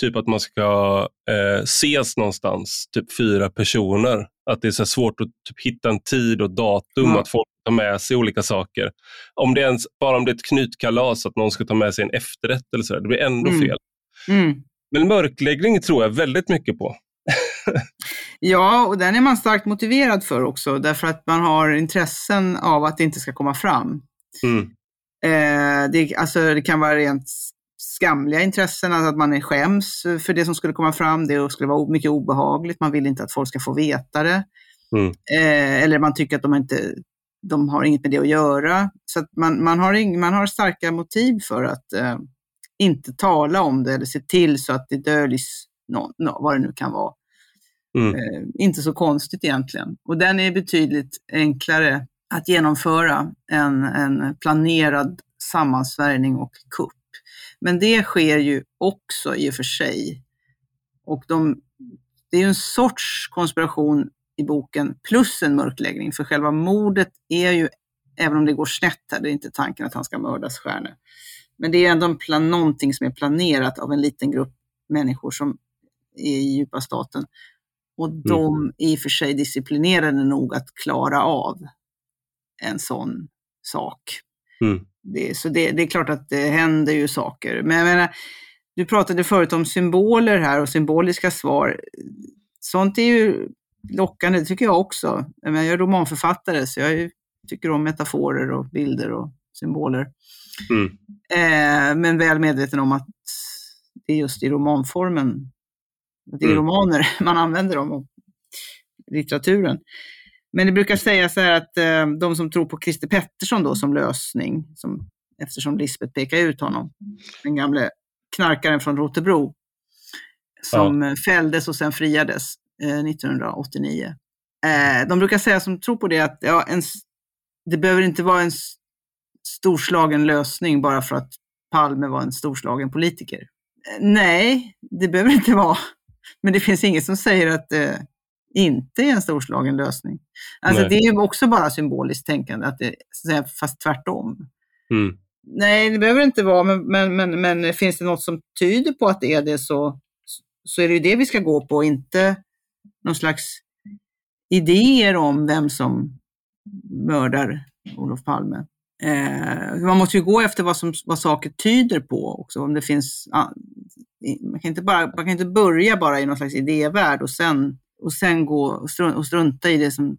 Typ att man ska eh, ses någonstans, typ fyra personer. Att det är så svårt att typ hitta en tid och datum, Ja. att folk tar med sig olika saker. Om det är ens, bara om det är ett knytkalas, att någon ska ta med sig en efterrätt eller så det blir ändå Mm. fel. mm. Men mörkläggning tror jag väldigt mycket på. ja, och den är man starkt motiverad för också, därför att man har intressen av att det inte ska komma fram. Mm. Eh, det, alltså, det kan vara rent skamliga intressen, alltså att man är skäms för det som skulle komma fram. Det skulle vara mycket obehagligt. Man vill inte att folk ska få veta det. Mm. Eh, eller man tycker att de inte de har inget med det att göra. Så att man, man, har ing, man har starka motiv för att eh, inte tala om det eller se till så att det döljs nå, nå, vad det nu kan vara. Mm. Eh, inte så konstigt egentligen. Och den är betydligt enklare att genomföra än en planerad sammansvärjning och kupp. Men det sker ju också i och för sig. Och de, det är ju en sorts konspiration i boken plus en mörkläggning, för själva mordet är ju, även om det går snett här, det är inte tanken att han ska mördas Stjärne. Men det är ändå en plan, någonting som är planerat av en liten grupp människor som är i djupa staten. Och de är i och för sig disciplinerade nog att klara av en sån sak. Mm. Det, så det, det är klart att det händer ju saker. Men jag menar, du pratade förut om symboler här och symboliska svar. Sånt är ju lockande, det tycker jag också. Jag, menar, jag är romanförfattare så jag tycker om metaforer och bilder och symboler. Mm. Eh, men väl medveten om att det är just i romanformen, att det är Mm. romaner man använder dem och litteraturen. Men det brukar sägas att eh, de som tror på Christer Pettersson då som lösning, som, eftersom Lisbeth pekar ut honom, den gamle knarkaren från Rotebro, som eh, fälldes och sen friades eh, 1989. Eh, de brukar säga som tror på det att ja, en, det behöver inte vara en storslagen lösning bara för att Palme var en storslagen politiker. Eh, nej, det behöver inte vara. Men det finns inget som säger att det inte är en storslagen lösning. Alltså Nej. det är ju också bara symboliskt tänkande, att det, fast tvärtom. Mm. Nej, det behöver det inte vara, men, men, men, men finns det något som tyder på att det är det så, så är det ju det vi ska gå på, inte någon slags idéer om vem som mördar Olof Palme. Eh, man måste ju gå efter vad, som, vad saker tyder på också. Om det finns, ah, man, kan inte bara, man kan inte börja bara i någon slags idévärld och sen, och sen gå och strun- och strunta i det som,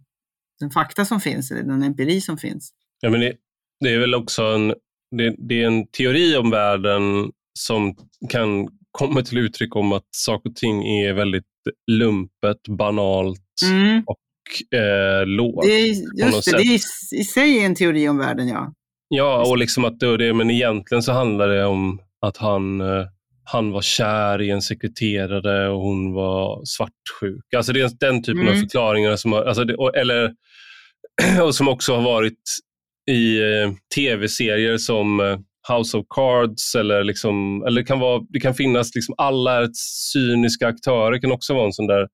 den fakta som finns, eller den empiri som finns. Ja, men det, det är väl också en, det, det är en teori om världen som kan komma till uttryck om att saker och ting är väldigt lumpet, banalt Mm. och eh, lågt. Det är, just det, det är sätt. i, i sig en teori om världen, ja. Ja, och liksom att det, men egentligen så handlar det om att han, eh, han var kär i en sekreterare och hon var svartsjuk. Alltså det är den typen av Mm. förklaringar som har, alltså det, och, eller, och som också har varit i eh, tv-serier som eh, House of Cards eller, liksom, eller det kan, vara, det kan finnas liksom alla är cyniska aktörer kan också vara en sån där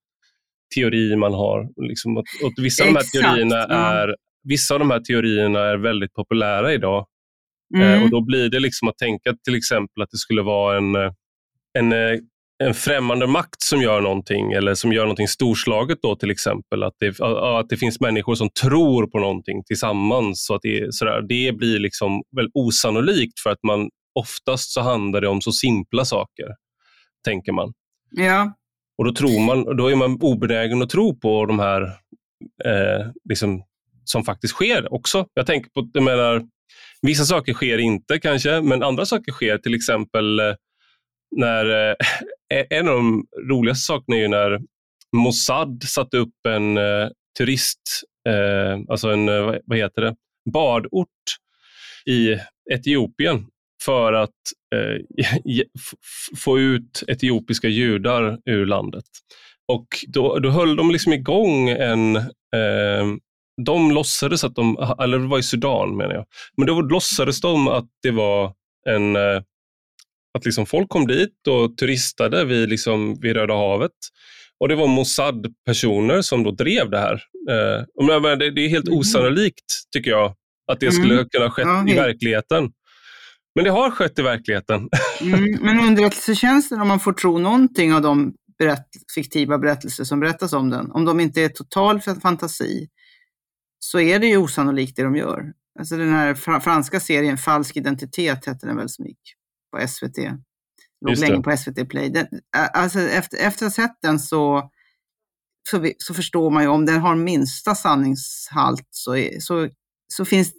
teori man har. Liksom att, och vissa, av de här Exakt, teorierna ja. är, vissa av de här teorierna är väldigt populära idag. Eh, Mm. och Då blir det liksom att tänka till exempel att det skulle vara en, eh, en, eh, en främmande makt som gör någonting eller som gör någonting storslaget då till exempel. Att det, att det finns människor som tror på någonting tillsammans. Så att det, sådär, det blir liksom väl osannolikt för att man oftast så handlar det om så simpla saker, tänker man. Ja. Och då tror man, då är man obenägen att tro på de här eh, liksom, som faktiskt sker också. Jag tänker på, jag menar, vissa saker sker inte kanske, men andra saker sker. Till exempel eh, när, eh, e-, en av de roligaste sakerna är när Mossad satte upp en eh, turist, eh, alltså en, eh, vad heter det, badort i Etiopien för att eh, få ut etiopiska judar ur landet. Och då, då höll de liksom igång en... Eh, de låtsades att de, eller det var i Sudan menar jag, men då låtsades de att det var en eh, att liksom folk kom dit och turistade vid, liksom, vid Röda havet. Och Det var Mossad-personer som då drev det här. Eh, det, det är helt mm. osannolikt, tycker jag, att det skulle mm. kunna ha skett ja, i verkligheten. Men det har skett i verkligheten. Mm, men underrättelsetjänsten, om man får tro någonting av de berätt, fiktiva berättelser som berättas om den, om de inte är total fantasi, så är det ju osannolikt det de gör. Alltså den här franska serien Falsk identitet hette den väl som gick på SVT. Låg länge på SVT Play. Den, alltså efter, efter att ha sett den så, så, så, förstår man ju om den har minsta sanningshalt så, är, så, så, finns,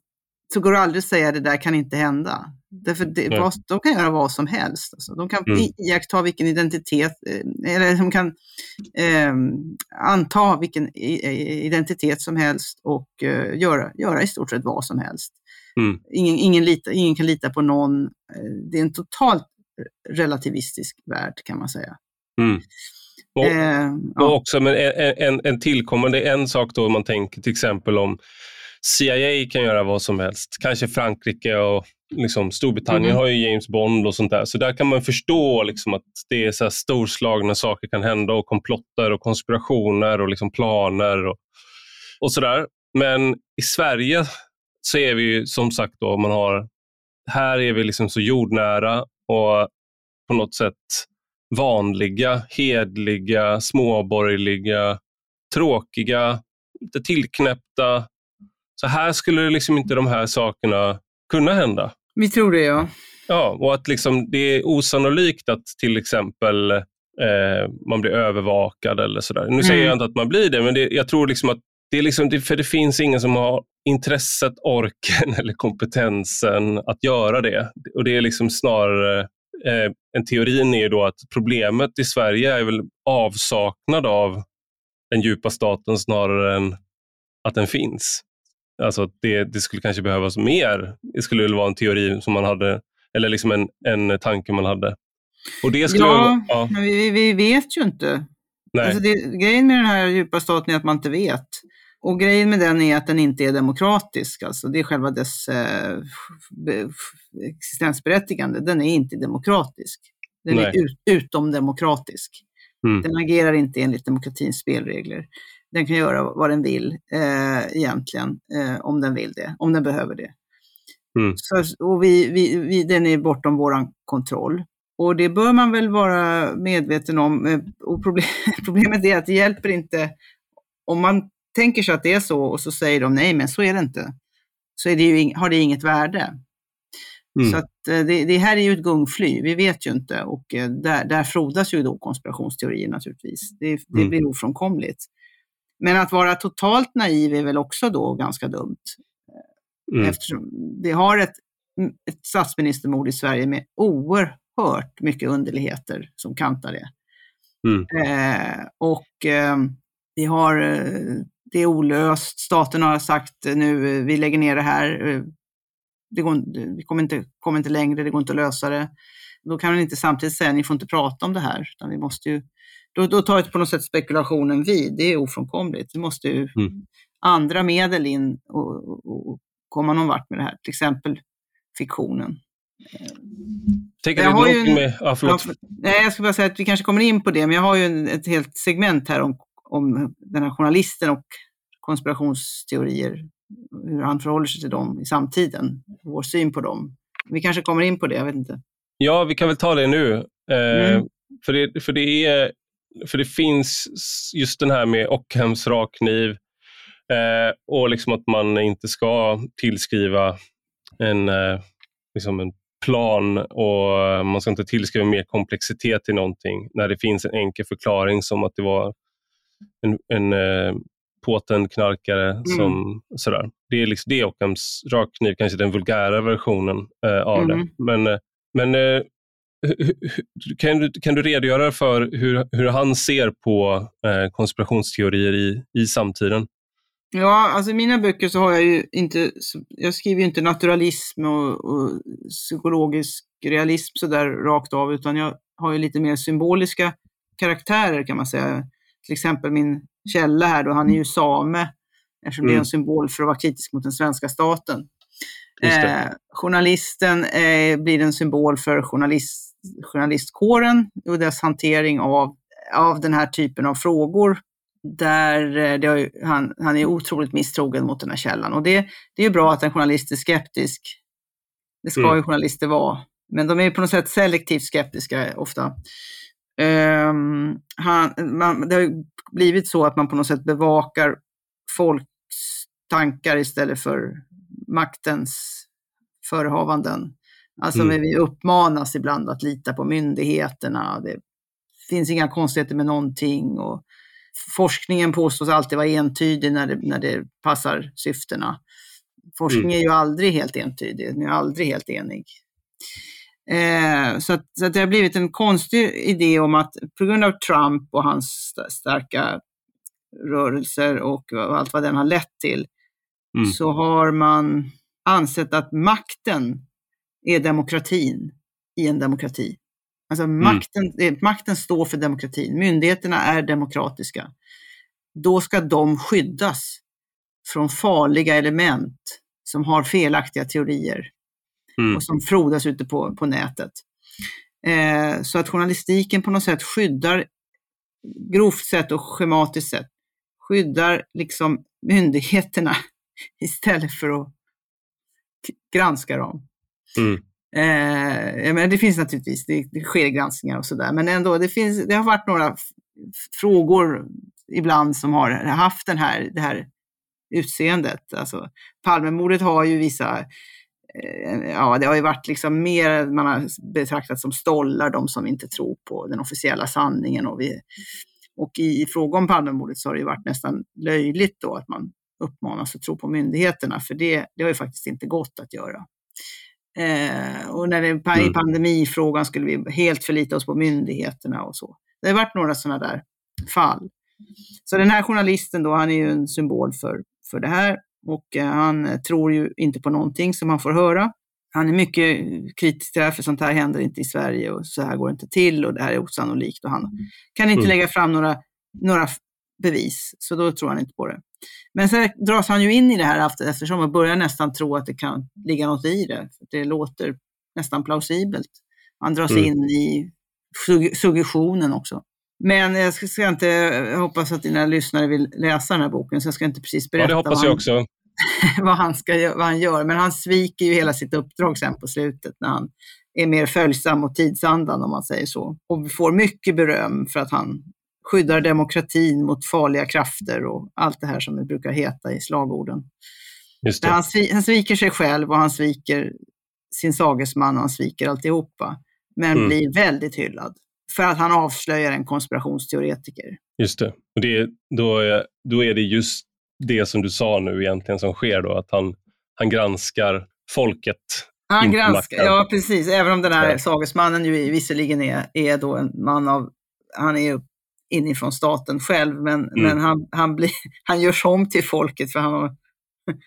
så går det aldrig att säga att det där kan inte hända. Därför det, vad, de kan göra vad som helst. Alltså. De kan mm. iaktta vilken identitet, eh, eller de kan eh, anta vilken identitet som helst och eh, göra, göra i stort sett vad som helst. Mm. Ingen, ingen, lita, ingen kan lita på någon. Eh, det är en totalt relativistisk värld kan man säga. Mm. Och, eh, och också men en, en, en tillkommande, en sak då man tänker till exempel om CIA kan göra vad som helst. Kanske Frankrike och liksom Storbritannien mm. har ju James Bond och sånt där. Så där kan man förstå liksom att det är så storslagna saker kan hända och komplotter och konspirationer och liksom planer och, och sådär. Men i Sverige så är vi som sagt då, man har, här är vi liksom så jordnära och på något sätt vanliga, hedliga, småborgerliga, tråkiga, lite tillknäppta. Så här skulle liksom inte de här sakerna kunna hända. Vi tror det, ja. Ja, och att liksom det är osannolikt att till exempel eh, man blir övervakad eller sådär. Nu mm. säger jag inte att man blir det, men det, jag tror liksom att det är liksom, för det finns ingen som har intresset, orken eller kompetensen att göra det. Och det är liksom snarare, eh, en teorin är då att problemet i Sverige är väl avsaknad av den djupa staten snarare än att den finns. Alltså att det, det skulle kanske behövas mer. Det skulle väl vara en teori som man hade, eller liksom en, en tanke man hade. Och det skulle ja, ja. men vi, vi vet ju inte. Nej. Alltså det, grejen med den här djupa staten är att man inte vet. Och grejen med den är att den inte är demokratisk. Alltså det är själva dess eh, existensberättigande. Den är inte demokratisk. Den Nej. är ut, utomdemokratisk. Mm. Den agerar inte enligt demokratins spelregler. Den kan göra vad den vill eh, egentligen, eh, om den vill det, om den behöver det. Mm. Så, och vi, vi, vi, den är bortom vår kontroll. Och det bör man väl vara medveten om. Eh, och problem, problemet är att det hjälper inte om man tänker sig att det är så och så säger de nej, men så är det inte. Så det ju, har det inget värde. Mm. Så att eh, det, det, här är ju ett gungfly, vi vet ju inte och eh, där, där frodas ju då konspirationsteorier naturligtvis. Det, det mm. blir ofrånkomligt. Men att vara totalt naiv är väl också då ganska dumt. Mm. Eftersom vi har ett, ett statsministermord i Sverige med oerhört mycket underligheter som kantar det. Mm. Eh, och eh, vi har, eh, det är olöst. Staten har sagt eh, nu, eh, vi lägger ner det här. Det går, vi kommer inte, kommer inte längre, det går inte att lösa det. Då kan man inte samtidigt säga, ni får inte prata om det här. Utan vi måste ju, då, då tar på något sätt spekulationen vid. Det är ofrånkomligt. Vi måste ju mm. andra medel in och, och, och komma någon vart med det här. Till exempel fiktionen. Tänker jag du en, med, ja, ja, nej, jag ska bara säga att vi kanske kommer in på det, men jag har ju ett helt segment här om om den här journalisten och konspirationsteorier, hur han förhåller sig till dem i samtiden, vår syn på dem. Vi kanske kommer in på det, jag vet inte. Ja, vi kan väl ta det nu. Eh, mm. för det, för det är för det finns just den här med Ockhams rakkniv eh, och liksom att man inte ska tillskriva en, eh, liksom en plan och man ska inte tillskriva mer komplexitet till någonting när det finns en enkel förklaring som att det var en, en eh, påtänd knarkare. Mm. Som, sådär. Det är, liksom, det är Ockhams rakkniv, kanske den vulgära versionen eh, av mm. det. Men, eh, men eh, kan du, kan du redogöra för hur, hur han ser på eh, konspirationsteorier i, i samtiden? Ja, alltså i mina böcker så har jag ju inte, jag skriver ju inte naturalism och, och psykologisk realism sådär rakt av, utan jag har ju lite mer symboliska karaktärer kan man säga. Till exempel min källa här då, han är ju same, eftersom mm. det är en mm. symbol för att vara kritisk mot den svenska staten. Eh, journalisten eh, blir en symbol för journalist, journalistkåren och dess hantering av, av den här typen av frågor där eh, det, han, han är otroligt misstrogen mot den här källan. Och det, det är ju bra att en journalist är skeptisk. Det ska mm. ju journalister vara. Men de är på något sätt selektivt skeptiska ofta. Um, han, man, det har blivit så att man på något sätt bevakar folks tankar istället för maktens förehavanden. Alltså mm. vi uppmanas ibland att lita på myndigheterna. Det finns inga konstigheter med någonting. Och forskningen påstås alltid vara entydig när det, när det passar syftena. Forskning mm. är ju aldrig helt entydig, den är aldrig helt enig. Eh, så, att, så att det har blivit en konstig idé om att på grund av Trump och hans starka rörelser och allt vad den har lett till, mm. så har man ansett att makten är demokratin i en demokrati. Alltså mm. makten, mm. makten står för demokratin. Myndigheterna är demokratiska. Då ska de skyddas från farliga element som har felaktiga teorier mm. och som frodas ute på, på nätet. Eh, så att journalistiken på något sätt skyddar, grovt sett och schematiskt sett, skyddar liksom myndigheterna istället för att granska dem. Mm. Eh, men det finns naturligtvis, det, det sker granskningar och sådär, men ändå, det, finns, det har varit några frågor ibland som har haft den här, det här utseendet. Alltså, Palmemordet har ju vissa, ja det har ju varit liksom mer, man har betraktat som stollar, de som inte tror på den officiella sanningen. Och, vi, och i, i fråga om Palmemordet så har det ju varit nästan löjligt då att man uppmanas att tro på myndigheterna, för det, det har ju faktiskt inte gått att göra. Eh, och när det, i mm. pandemifrågan skulle vi helt förlita oss på myndigheterna och så. Det har varit några sådana där fall. Så den här journalisten då, han är ju en symbol för, för det här och eh, han tror ju inte på någonting som han får höra. Han är mycket kritisk till det här, för sånt här händer inte i Sverige och så här går det inte till och det här är osannolikt och han kan inte mm. lägga fram några, några bevis, så då tror han inte på det. Men sen dras han ju in i det här eftersom man börjar nästan tro att det kan ligga något i det. Det låter nästan plausibelt. Han dras mm. in i suggestionen också. Men jag ska, ska, inte, jag hoppas att dina lyssnare vill läsa den här boken, så jag ska inte precis berätta ja, det hoppas jag också. vad, han ska, vad han gör. Men han sviker ju hela sitt uppdrag sen på slutet när han är mer följsam mot tidsandan om man säger så. Och får mycket beröm för att han skyddar demokratin mot farliga krafter och allt det här som det brukar heta i slagorden. Han, han sviker sig själv och han sviker sin sagesman och han sviker alltihopa. Men mm. blir väldigt hyllad för att han avslöjar en konspirationsteoretiker. Just det. Och det, då, är, då är det just det som du sa nu egentligen som sker då, att han, han granskar folket. Han granskar, ja precis, även om den här ja. sagesmannen ju visserligen är, är då en man av, han är inifrån staten själv, men, mm. men han, han, blir, han görs om till folket för han, har,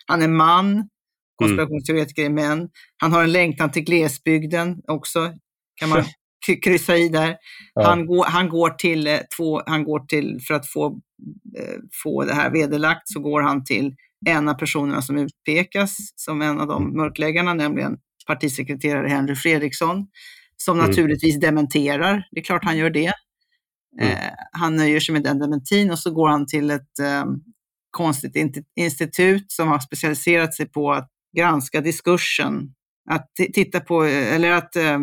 han är man, konspirationsteoretiker är män. Han har en längtan till glesbygden också, kan man kryssa i där. Ja. Han, går, han, går till, eh, två, han går till, för att få, eh, få det här vederlagt, så går han till en av personerna som utpekas som en av de mm. mörkläggarna, nämligen partisekreterare Henry Fredriksson, som mm. naturligtvis dementerar. Det är klart han gör det. Mm. Eh, han nöjer sig med den dementin och så går han till ett eh, konstigt institut som har specialiserat sig på att granska diskursen. Att titta på, eller att eh,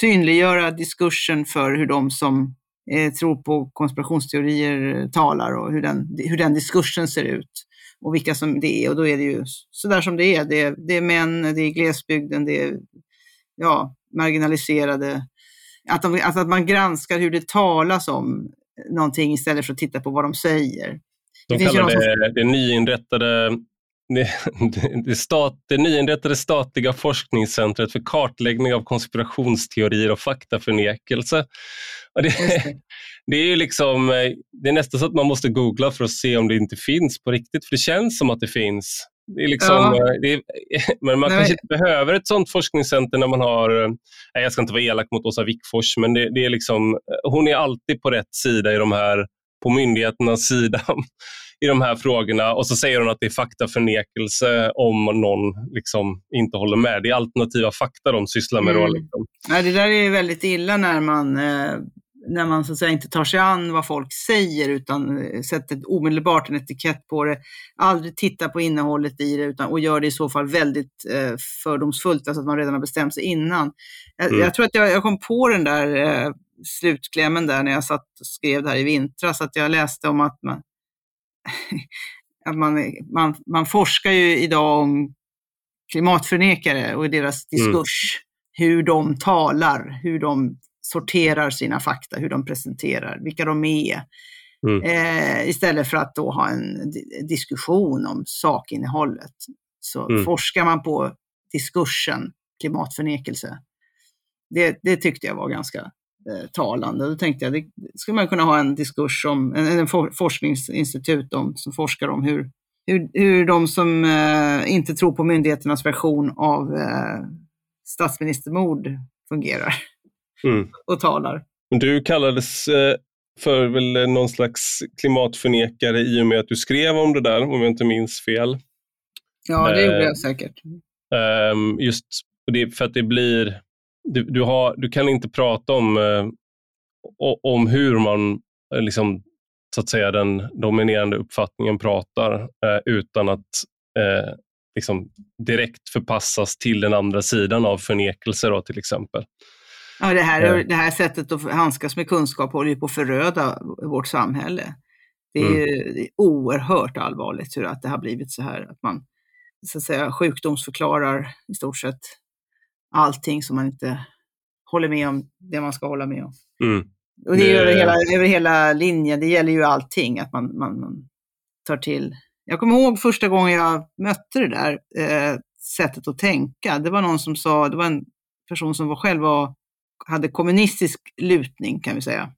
synliggöra diskursen för hur de som eh, tror på konspirationsteorier talar och hur den, hur den diskursen ser ut och vilka som det är. Och då är det ju sådär som det är. Det är, det är män, det är glesbygden, det är ja, marginaliserade. Att, de, att, att man granskar hur det talas om någonting istället för att titta på vad de säger. De Det kallar som- det, det nyinrättade det, stat, det nyinrättade statliga forskningscentret för kartläggning av konspirationsteorier och faktaförnekelse. Och det, det. det är ju liksom, det är nästan så att man måste googla för att se om det inte finns på riktigt, för det känns som att det finns. Det är liksom, Ja. eh, det är, men man Nej, kanske inte behöver ett sånt forskningscenter när man har, eh, nej, jag ska inte vara elak mot Åsa Wickfors, men det, det är liksom, eh, hon är alltid på rätt sida i de här, på myndigheternas sida i de här frågorna och så säger hon att det är faktaförnekelse om någon liksom inte håller med. Det är alternativa fakta de sysslar med. Då, Mm. liksom. Nej, det där är väldigt illa när man, eh, när man så att säga inte tar sig an vad folk säger utan eh, sätter omedelbart en etikett på det. Aldrig tittar på innehållet i det utan, och gör det i så fall väldigt eh, fördomsfullt, alltså att man redan har bestämt sig innan. Jag, Mm. jag tror att jag, jag kom på den där eh, slutklämmen där när jag satt och skrev det här i vintras, att jag läste om att man, att man, man, man forskar ju idag om klimatförnekare och deras diskurs, hur de talar, hur de sorterar sina fakta, hur de presenterar, vilka de är. Mm. Eh, istället för att då ha en di- diskussion om sakinnehållet. Så Mm. forskar man på diskursen klimatförnekelse. Det, det tyckte jag var ganska talande. Då tänkte jag, det skulle man kunna ha en diskurs om, en, en for, forskningsinstitut om, som forskar om hur, hur, hur de som eh, inte tror på myndigheternas version av eh, statsministermord fungerar Mm. och talar. Du kallades eh, för väl någon slags klimatförnekare i och med att du skrev om det där, om jag inte minns fel. Ja, det Eh, gjorde jag säkert. Ehm, just för att det blir, du, du, har, du kan inte prata om, eh, om hur man, eh, liksom, så att säga den dominerande uppfattningen pratar eh, utan att liksom, direkt förpassas till den andra sidan av förnekelse då, till exempel. Ja, det, här, det här sättet att handskas med kunskap håller ju på att föröda vårt samhälle. Det är, Mm. ju- det är oerhört allvarligt hur att det har blivit så här. Att man så att säga, sjukdomsförklarar i stort sett allting som man inte håller med om, det man ska hålla med om. Mm. Och det är över hela, över hela linjen, det gäller ju allting, att man, man, man tar till. Jag kommer ihåg första gången jag mötte det där eh, sättet att tänka. Det var någon som sa, det var en person som var själv var, hade kommunistisk lutning kan vi säga.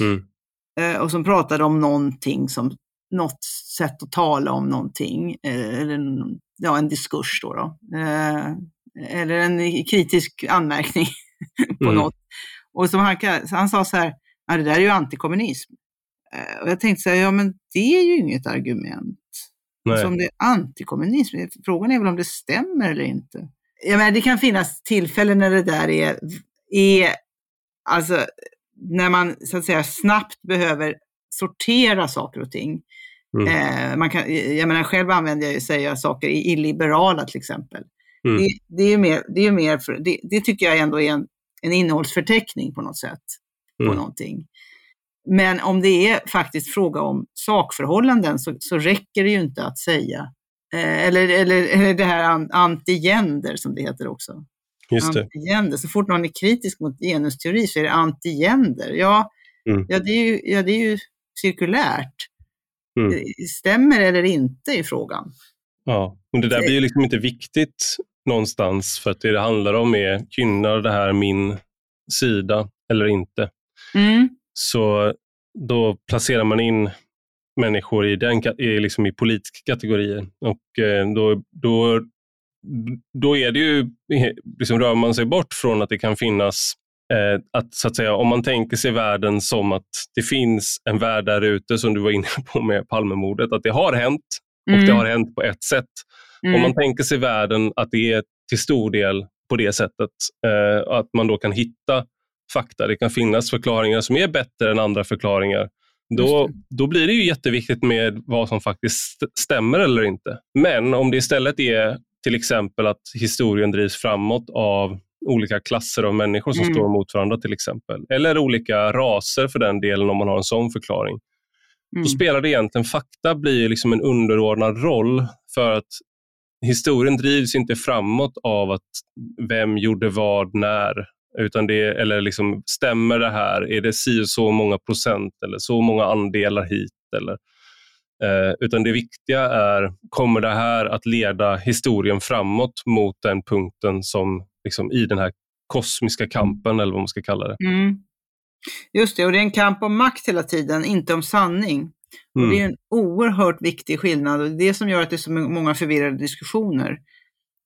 Mm. Eh, och som pratade om någonting som, något sätt att tala om någonting, eh, eller ja, en diskurs då. då. Eh, eller en kritisk anmärkning på Mm. något. Och som han, han sa så här, ja, det där är ju antikommunism. Eh, och jag tänkte så här, ja men det är ju inget argument. Nej. Som det är antikommunism. Frågan är väl om det stämmer eller inte. Jag menar, det kan finnas tillfällen när det där är, är alltså när man så att säga snabbt behöver sortera saker och ting. Mm. Eh, man kan, jag menar, själv använder jag ju säga saker i illiberala till exempel. Mm. Det, det är mer, det, är mer för, det, det tycker jag ändå är en, en innehållsförteckning på något sätt. På Mm. någonting. Men om det är faktiskt fråga om sakförhållanden så, så räcker det ju inte att säga, eh, eller, eller, eller det här an- antigender som det heter också. Just. Antigender. Så fort någon är kritisk mot genusteori så är det antigender. Ja, Mm. ja, det, är ju, ja det är ju cirkulärt. Mm. Eh, Stämmer eller inte i frågan. Ja. Och det där blir ju liksom inte viktigt någonstans för att det det handlar om är, gynnar det här min sida eller inte? Mm. Så då placerar man in människor i, den, i, liksom i politiska kategorier. Och eh, då, då, då är det ju, liksom rör man sig bort från att det kan finnas eh, att, så att säga, om man tänker sig världen som att det finns en värld där ute, som du var inne på med Palmemordet, att det har hänt och Mm. det har hänt på ett sätt. Mm. Om man tänker sig världen att det är till stor del på det sättet, eh, att man då kan hitta fakta. Det kan finnas förklaringar som är bättre än andra förklaringar. Då, då blir det ju jätteviktigt med vad som faktiskt st- stämmer eller inte. Men om det istället är till exempel att historien drivs framåt av olika klasser av människor som Mm. står mot varandra till exempel. Eller olika raser för den delen om man har en sån förklaring. Mm. Då spelar det egentligen, fakta blir liksom en underordnad roll för att historien drivs inte framåt av att vem gjorde vad när. Utan det, eller liksom, stämmer det här? Är det si och så många procent eller så många andelar hit? Eller, eh, utan det viktiga är, kommer det här att leda historien framåt mot den punkten som liksom, i den här kosmiska kampen, eller vad man ska kalla det. Mm. Just det, och det är en kamp om makt hela tiden, inte om sanning. Mm. det är en oerhört viktig skillnad och det är det som gör att det är så många förvirrade diskussioner.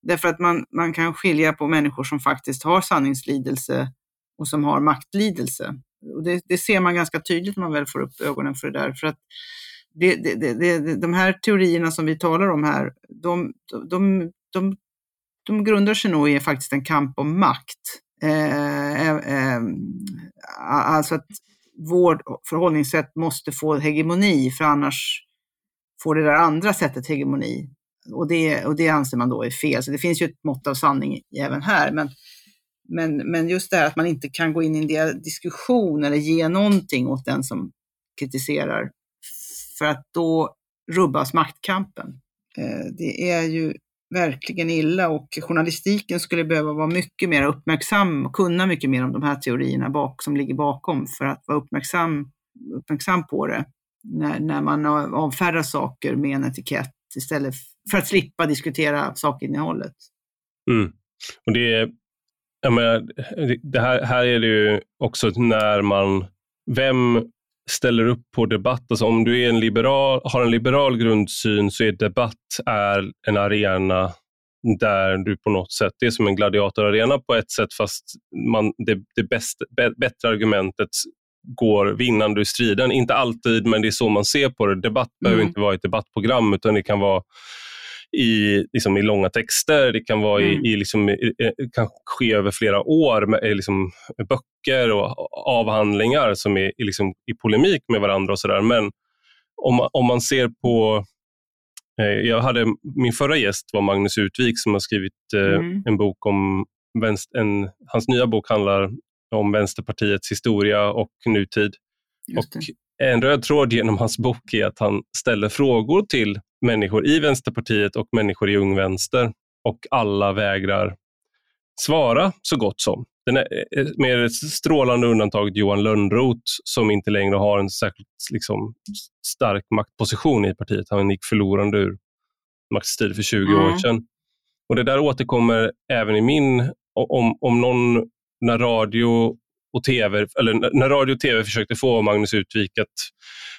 Därför att man, man kan skilja på människor som faktiskt har sanningslidelse och som har maktlidelse. Och det, det ser man ganska tydligt när man väl får upp ögonen för det där. För att det, det, det, det, de här teorierna som vi talar om här, de, de, de, de grundar sig nog i faktiskt en kamp om makt. Eh, eh, alltså att vårt förhållningssätt måste få hegemoni, för annars får det där andra sättet hegemoni. Och det, och det anser man då är fel. Så det finns ju ett mått av sanning även här. Men, men, men just det här att man inte kan gå in i en diskussion eller ge någonting åt den som kritiserar. För att då rubbas maktkampen. Eh, det är ju verkligen illa och journalistiken skulle behöva vara mycket mer uppmärksam och kunna mycket mer om de här teorierna bak, som ligger bakom för att vara uppmärksam, uppmärksam på det när, när man avfärdar saker med en etikett istället för att slippa diskutera sakinnehållet. Mm. Och det, jag menar, det här, här är det ju också när man, vem ställer upp på debatt. Alltså om du är en liberal, har en liberal grundsyn så är debatt är en arena där du på något sätt, det är som en gladiatorarena på ett sätt fast man, det, det bästa, bättre argumentet går vinnande ur striden. Inte alltid, men det är så man ser på det. Debatt mm. behöver inte vara ett debattprogram utan det kan vara i, liksom i långa texter, det kan, vara mm. i, i liksom, i, kan ske över flera år med liksom, böcker och avhandlingar som är i, liksom, i polemik med varandra och sådär. Men om man, om man ser på eh, jag hade, min förra gäst var Magnus Utvik som har skrivit eh, mm. en bok om, vänst, en, hans nya bok handlar om Vänsterpartiets historia och nutid. Och en röd tråd genom hans bok är att han ställer frågor till människor i Vänsterpartiet och människor i Ung Vänster och alla vägrar svara så gott som. Den är, med ett strålande undantag Johan Lönnroth som inte längre har en särskilt liksom, stark maktposition i partiet. Han gick förlorande ur maktstrid för 20 mm. år sedan. Och Det där återkommer även i min, om, om någon, när radio och TV, eller när radio och TV försökte få Magnus Utvik att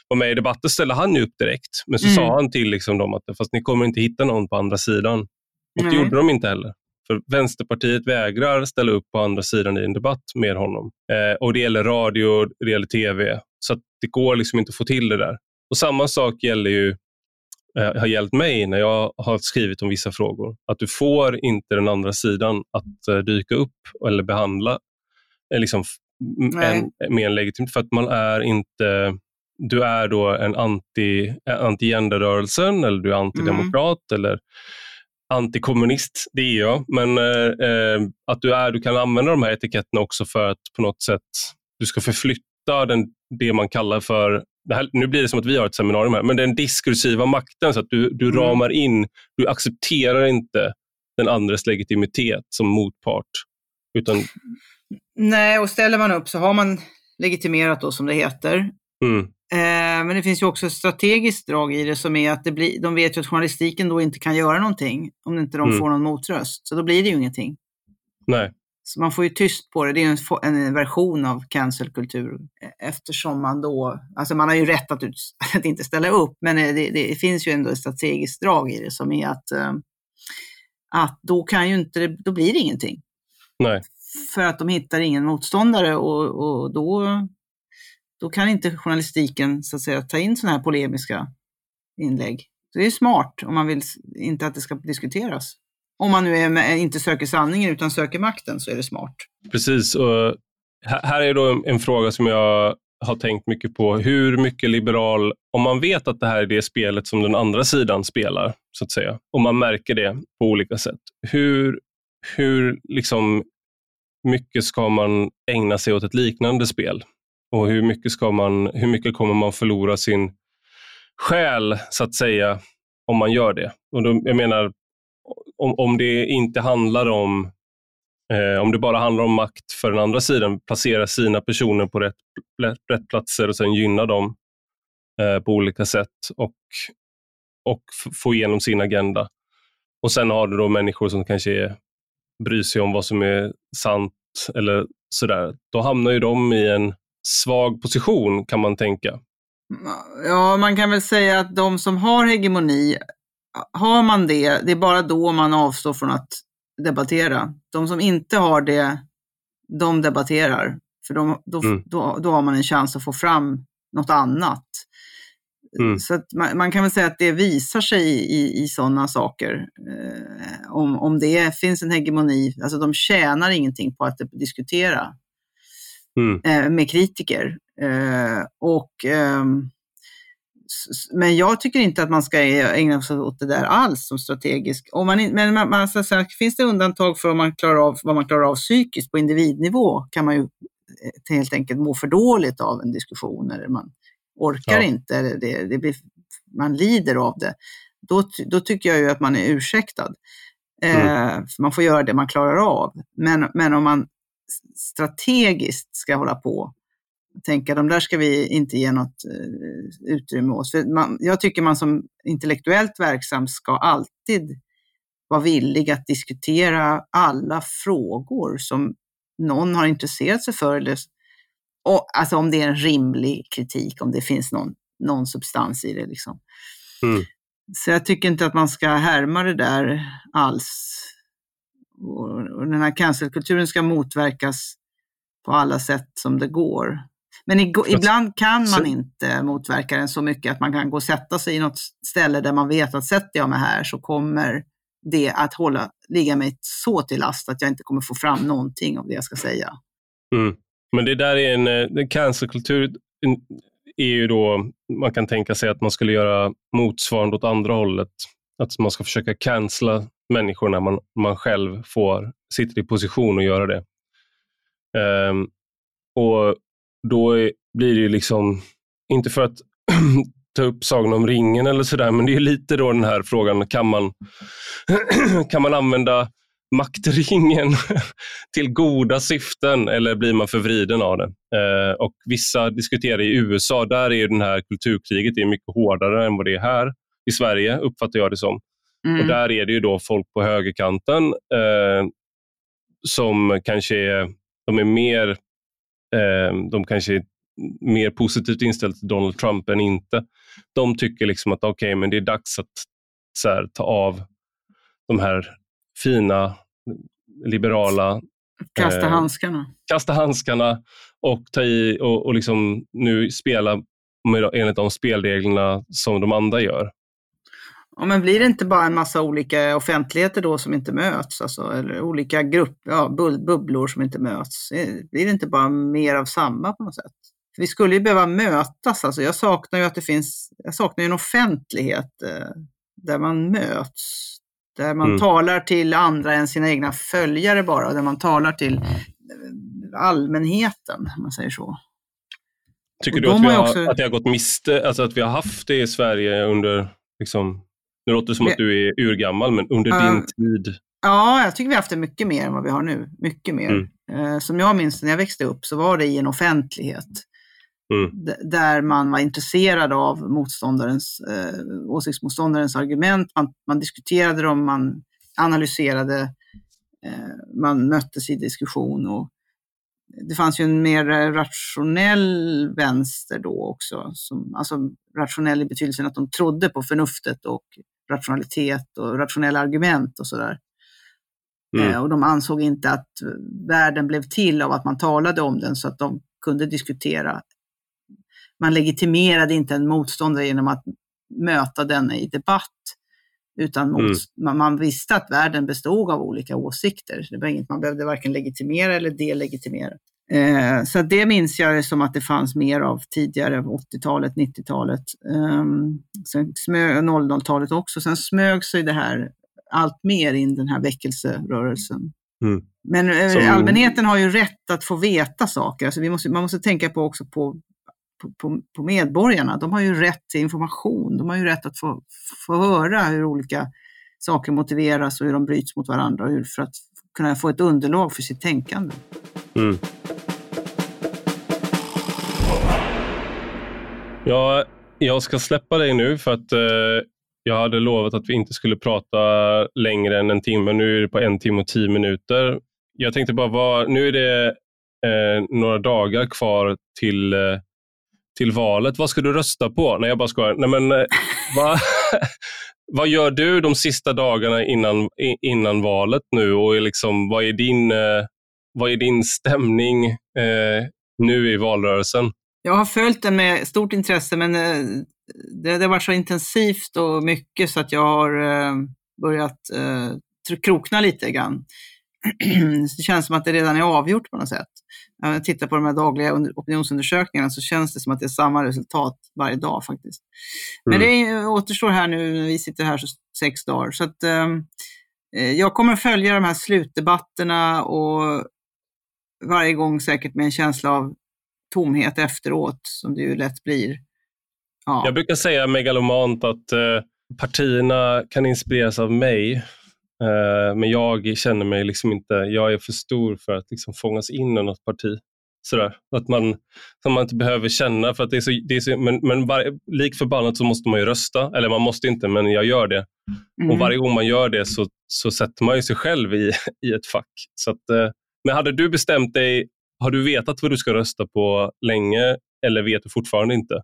vara med i debatten ställde han upp direkt. Men så mm. sa han till liksom dem att fast ni kommer inte hitta någon på andra sidan. Och det gjorde de inte heller. För Vänsterpartiet vägrar ställa upp på andra sidan i en debatt med honom. Eh, och Det gäller radio, det gäller TV. Så det går liksom inte att få till det där. Och Samma sak gäller ju, eh, har gällt mig när jag har skrivit om vissa frågor. Att du får inte den andra sidan att eh, dyka upp eller behandla liksom, en, med en legitimitet. För att man är inte du är då en anti, anti-genderrörelsen eller du är antidemokrat mm. eller antikommunist, det är jag. Men eh, att du, är, du kan använda de här etiketterna också för att på något sätt du ska förflytta den, det man kallar för, här, nu blir det som att vi har ett seminarium här, men den diskursiva makten så att du, du mm. ramar in, du accepterar inte den andres legitimitet som motpart. Utan... Nej, och ställer man upp så har man legitimerat då som det heter. Mm. Eh, men det finns ju också ett strategiskt drag i det som är att det blir, de vet ju att journalistiken då inte kan göra någonting om inte de mm. får någon motröst. Så då blir det ju ingenting. Nej. Så man får ju tyst på det. Det är en, en version av cancelkultur eftersom man då, alltså man har ju rätt att, att inte ställa upp, men det, det, finns ju ändå ett strategiskt drag i det som är att, att då kan ju inte, då blir det ingenting. Nej. För att de hittar ingen motståndare och, och då då kan inte journalistiken så att säga, ta in sådana här polemiska inlägg. Så det är smart om man vill inte att det ska diskuteras. Om man nu är, inte söker sanningen utan söker makten så är det smart. Precis. Och här är då en fråga som jag har tänkt mycket på. Hur mycket liberal, om man vet att det här är det spelet som den andra sidan spelar, så att säga, och man märker det på olika sätt. Hur, hur liksom mycket ska man ägna sig åt ett liknande spel? Och hur mycket, ska man, hur mycket kommer man förlora sin själ, så att säga, om man gör det? Och då, jag menar, om, om det inte handlar om Eh, om det bara handlar om makt för den andra sidan, placera sina personer på rätt, rätt platser och sen gynna dem eh, på olika sätt och, och få igenom sin agenda. Och sen har du då människor som kanske är, bryr sig om vad som är sant eller sådär. Då hamnar ju de i en svag position kan man tänka. Ja, man kan väl säga att de som har hegemoni, har man det, det är bara då man avstår från att debattera. De som inte har det, de debatterar. För de, då, mm. då, då har man en chans att få fram något annat. Mm. Så man, man, kan väl säga att det visar sig i, i sådana saker. Eh, om, om det finns en hegemoni, alltså de tjänar ingenting på att diskutera mm. eh, med kritiker. Eh, och ehm, men jag tycker inte att man ska ägna sig åt det där alls som strategiskt. Om man, men man, man, så här, finns det undantag för om man klarar av, vad man klarar av psykiskt på individnivå kan man ju eh, helt enkelt må för dåligt av en diskussion eller man orkar ja. inte, eller det, det blir, man lider av det. Då, då tycker jag ju att man är ursäktad. Mm. Eh, man får göra det man klarar av. Men, men om man strategiskt ska hålla på tänka de där ska vi inte ge något uh, utrymme åt. För man, jag tycker man som intellektuellt verksam ska alltid vara villig att diskutera alla frågor som någon har intresserat sig för. Eller, och, alltså om det är en rimlig kritik, om det finns någon, någon substans i det. Liksom. Mm. Så jag tycker inte att man ska härma det där alls. Och, den här cancelkulturen ska motverkas på alla sätt som det går. Men ibland kan man inte motverka den så mycket att man kan gå och sätta sig i något ställe där man vet att sätter jag mig här så kommer det att hålla, ligga mig så till last att jag inte kommer få fram någonting av det jag ska säga. Mm. Men det där är en, eh, cancerkultur är ju då, man kan tänka sig att man skulle göra motsvarande åt andra hållet. Att man ska försöka cancella människor när man, man själv får, sitter i position att göra det. Um, och då blir det ju liksom, inte för att ta upp Sagan om ringen eller sådär, men det är lite då den här frågan, kan man, kan man använda maktringen till goda syften eller blir man förvriden av det? Eh, och Vissa diskuterar i USA, där är den här kulturkriget är mycket hårdare än vad det är här i Sverige, uppfattar jag det som. Mm. Och Där är det ju då folk på högerkanten eh, som kanske är, de är mer eh, de kanske är mer positivt inställda till Donald Trump än inte. De tycker liksom att okay, men det är dags att här, ta av de här fina, liberala... Kasta eh, handskarna. Kasta handskarna och ta i och, och liksom nu spela enligt de spelreglerna som de andra gör. Ja, men blir det inte bara en massa olika offentligheter då som inte möts? Alltså, eller olika grupper, ja, bubblor som inte möts? Eh, blir det inte bara mer av samma på något sätt? För vi skulle ju behöva mötas. Alltså, jag saknar ju att det finns, jag saknar en offentlighet eh, där man möts. Där man mm. talar till andra än sina egna följare bara, där man talar till eh, allmänheten, om man säger så. Tycker du att vi, har, också... att det har gått miste, alltså att vi har haft det i Sverige under liksom, nu låter det som att du är urgammal, men under uh, din tid? Ja, jag tycker vi har haft det mycket mer än vad vi har nu. Mycket mer. Mm. Uh, som jag minns när jag växte upp så var det i en offentlighet. Mm. Där man var intresserad av motståndarens, eh, åsiktsmotståndarens argument. Man, man diskuterade dem, man analyserade, eh, man möttes i diskussion. Och det fanns ju en mer rationell vänster då också. Som, alltså rationell i betydelsen att de trodde på förnuftet och rationalitet och rationella argument och sådär. Mm. Eh, och de ansåg inte att världen blev till av att man talade om den så att de kunde diskutera. Man legitimerade inte en motståndare genom att möta den i debatt, utan mot, mm. man, visste att världen bestod av olika åsikter. Det var inget man behövde varken legitimera eller delegitimera. Eh, så det minns jag som att det fanns mer av tidigare, 80-talet, 90-talet. Eh, sen 00-talet också. Sen smög sig det här allt mer in, den här väckelserörelsen. Mm. Men eh, Som... allmänheten har ju rätt att få veta saker. Alltså vi måste, man måste tänka på också på, på, på, medborgarna. De har ju rätt till information. De har ju rätt att få, få höra hur olika saker motiveras och hur de bryts mot varandra och hur, för att kunna få ett underlag för sitt tänkande. Mm. Ja, jag ska släppa dig nu för att eh, jag hade lovat att vi inte skulle prata längre än en timme. Nu är det på en timme och tio minuter. Jag tänkte bara, vad, nu är det eh, några dagar kvar till, eh, till valet. Vad ska du rösta på? Nej, jag bara skojar. Nej, men, eh, vad, vad gör du de sista dagarna innan, innan valet nu och liksom, vad, är din, eh, vad är din stämning eh, nu i valrörelsen? Jag har följt den med stort intresse, men eh, det, det har varit så intensivt och mycket så att jag har börjat eh, krokna lite grann. det känns som att det redan är avgjort på något sätt. När jag tittar på de här dagliga opinionsundersökningarna så känns det som att det är samma resultat varje dag faktiskt. Men mm. det återstår här nu när vi sitter här så sex dagar. Så att, ehm, eh, jag kommer följa de här slutdebatterna och varje gång säkert med en känsla av tomhet efteråt, som det ju lätt blir. Ja. Jag brukar säga megalomant att eh, partierna kan inspireras av mig, men jag känner mig liksom inte, jag är för stor för att liksom fångas in i något parti. Sådär. Att man, som man inte behöver känna, för att det är så, det är så, men, men var, lik förbannat så måste man ju rösta, eller man måste inte, men jag gör det. Mm. Och varje gång man gör det så, så sätter man ju sig själv i, i ett fack. Så att, eh, men hade du bestämt dig har du vetat vad du ska rösta på länge eller vet du fortfarande inte?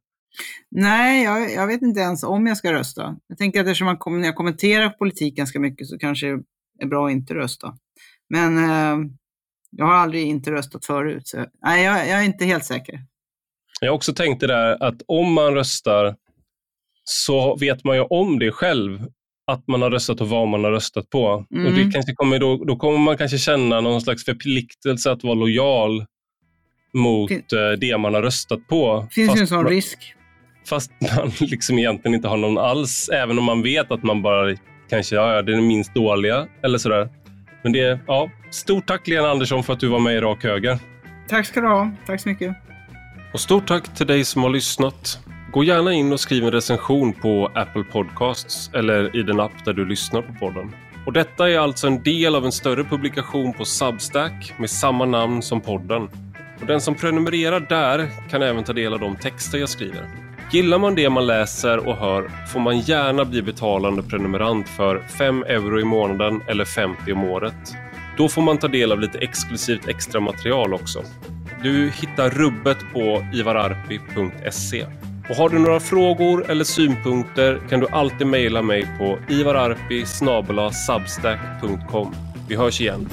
Nej, jag, jag vet inte ens om jag ska rösta. Jag tänker att eftersom man, när jag kommenterar politik ganska mycket så kanske det är bra att inte rösta. Men eh, jag har aldrig inte röstat förut, så nej, jag, jag är inte helt säker. Jag har också tänkt det där att om man röstar så vet man ju om det själv att man har röstat och vad man har röstat på. Mm. Och det mm. kanske kommer då, då kommer man kanske känna någon slags förpliktelse att vara lojal mot fin eh, det man har röstat på. finns ju en sån man, risk. Fast man liksom egentligen inte har någon alls, även om man vet att man bara kanske ja, det är den minst dåliga eller sådär. Men det ja, stort tack Lena Andersson för att du var med i Rak Höger. Tack ska du ha. Tack så mycket. Och stort tack till dig som har lyssnat. Gå gärna in och skriv en recension på Apple Podcasts eller i den app där du lyssnar på podden. Och detta är alltså en del av en större publikation på Substack med samma namn som podden. Och den som prenumererar där kan även ta del av de texter jag skriver. Gillar man det man läser och hör får man gärna bli betalande prenumerant för 5 euro i månaden eller 50 om året. Då får man ta del av lite exklusivt extra material också. Du hittar rubbet på ivararpi.se. Och har du några frågor eller synpunkter kan du alltid mejla mig på ivararpi.substack.com. Vi hörs igen.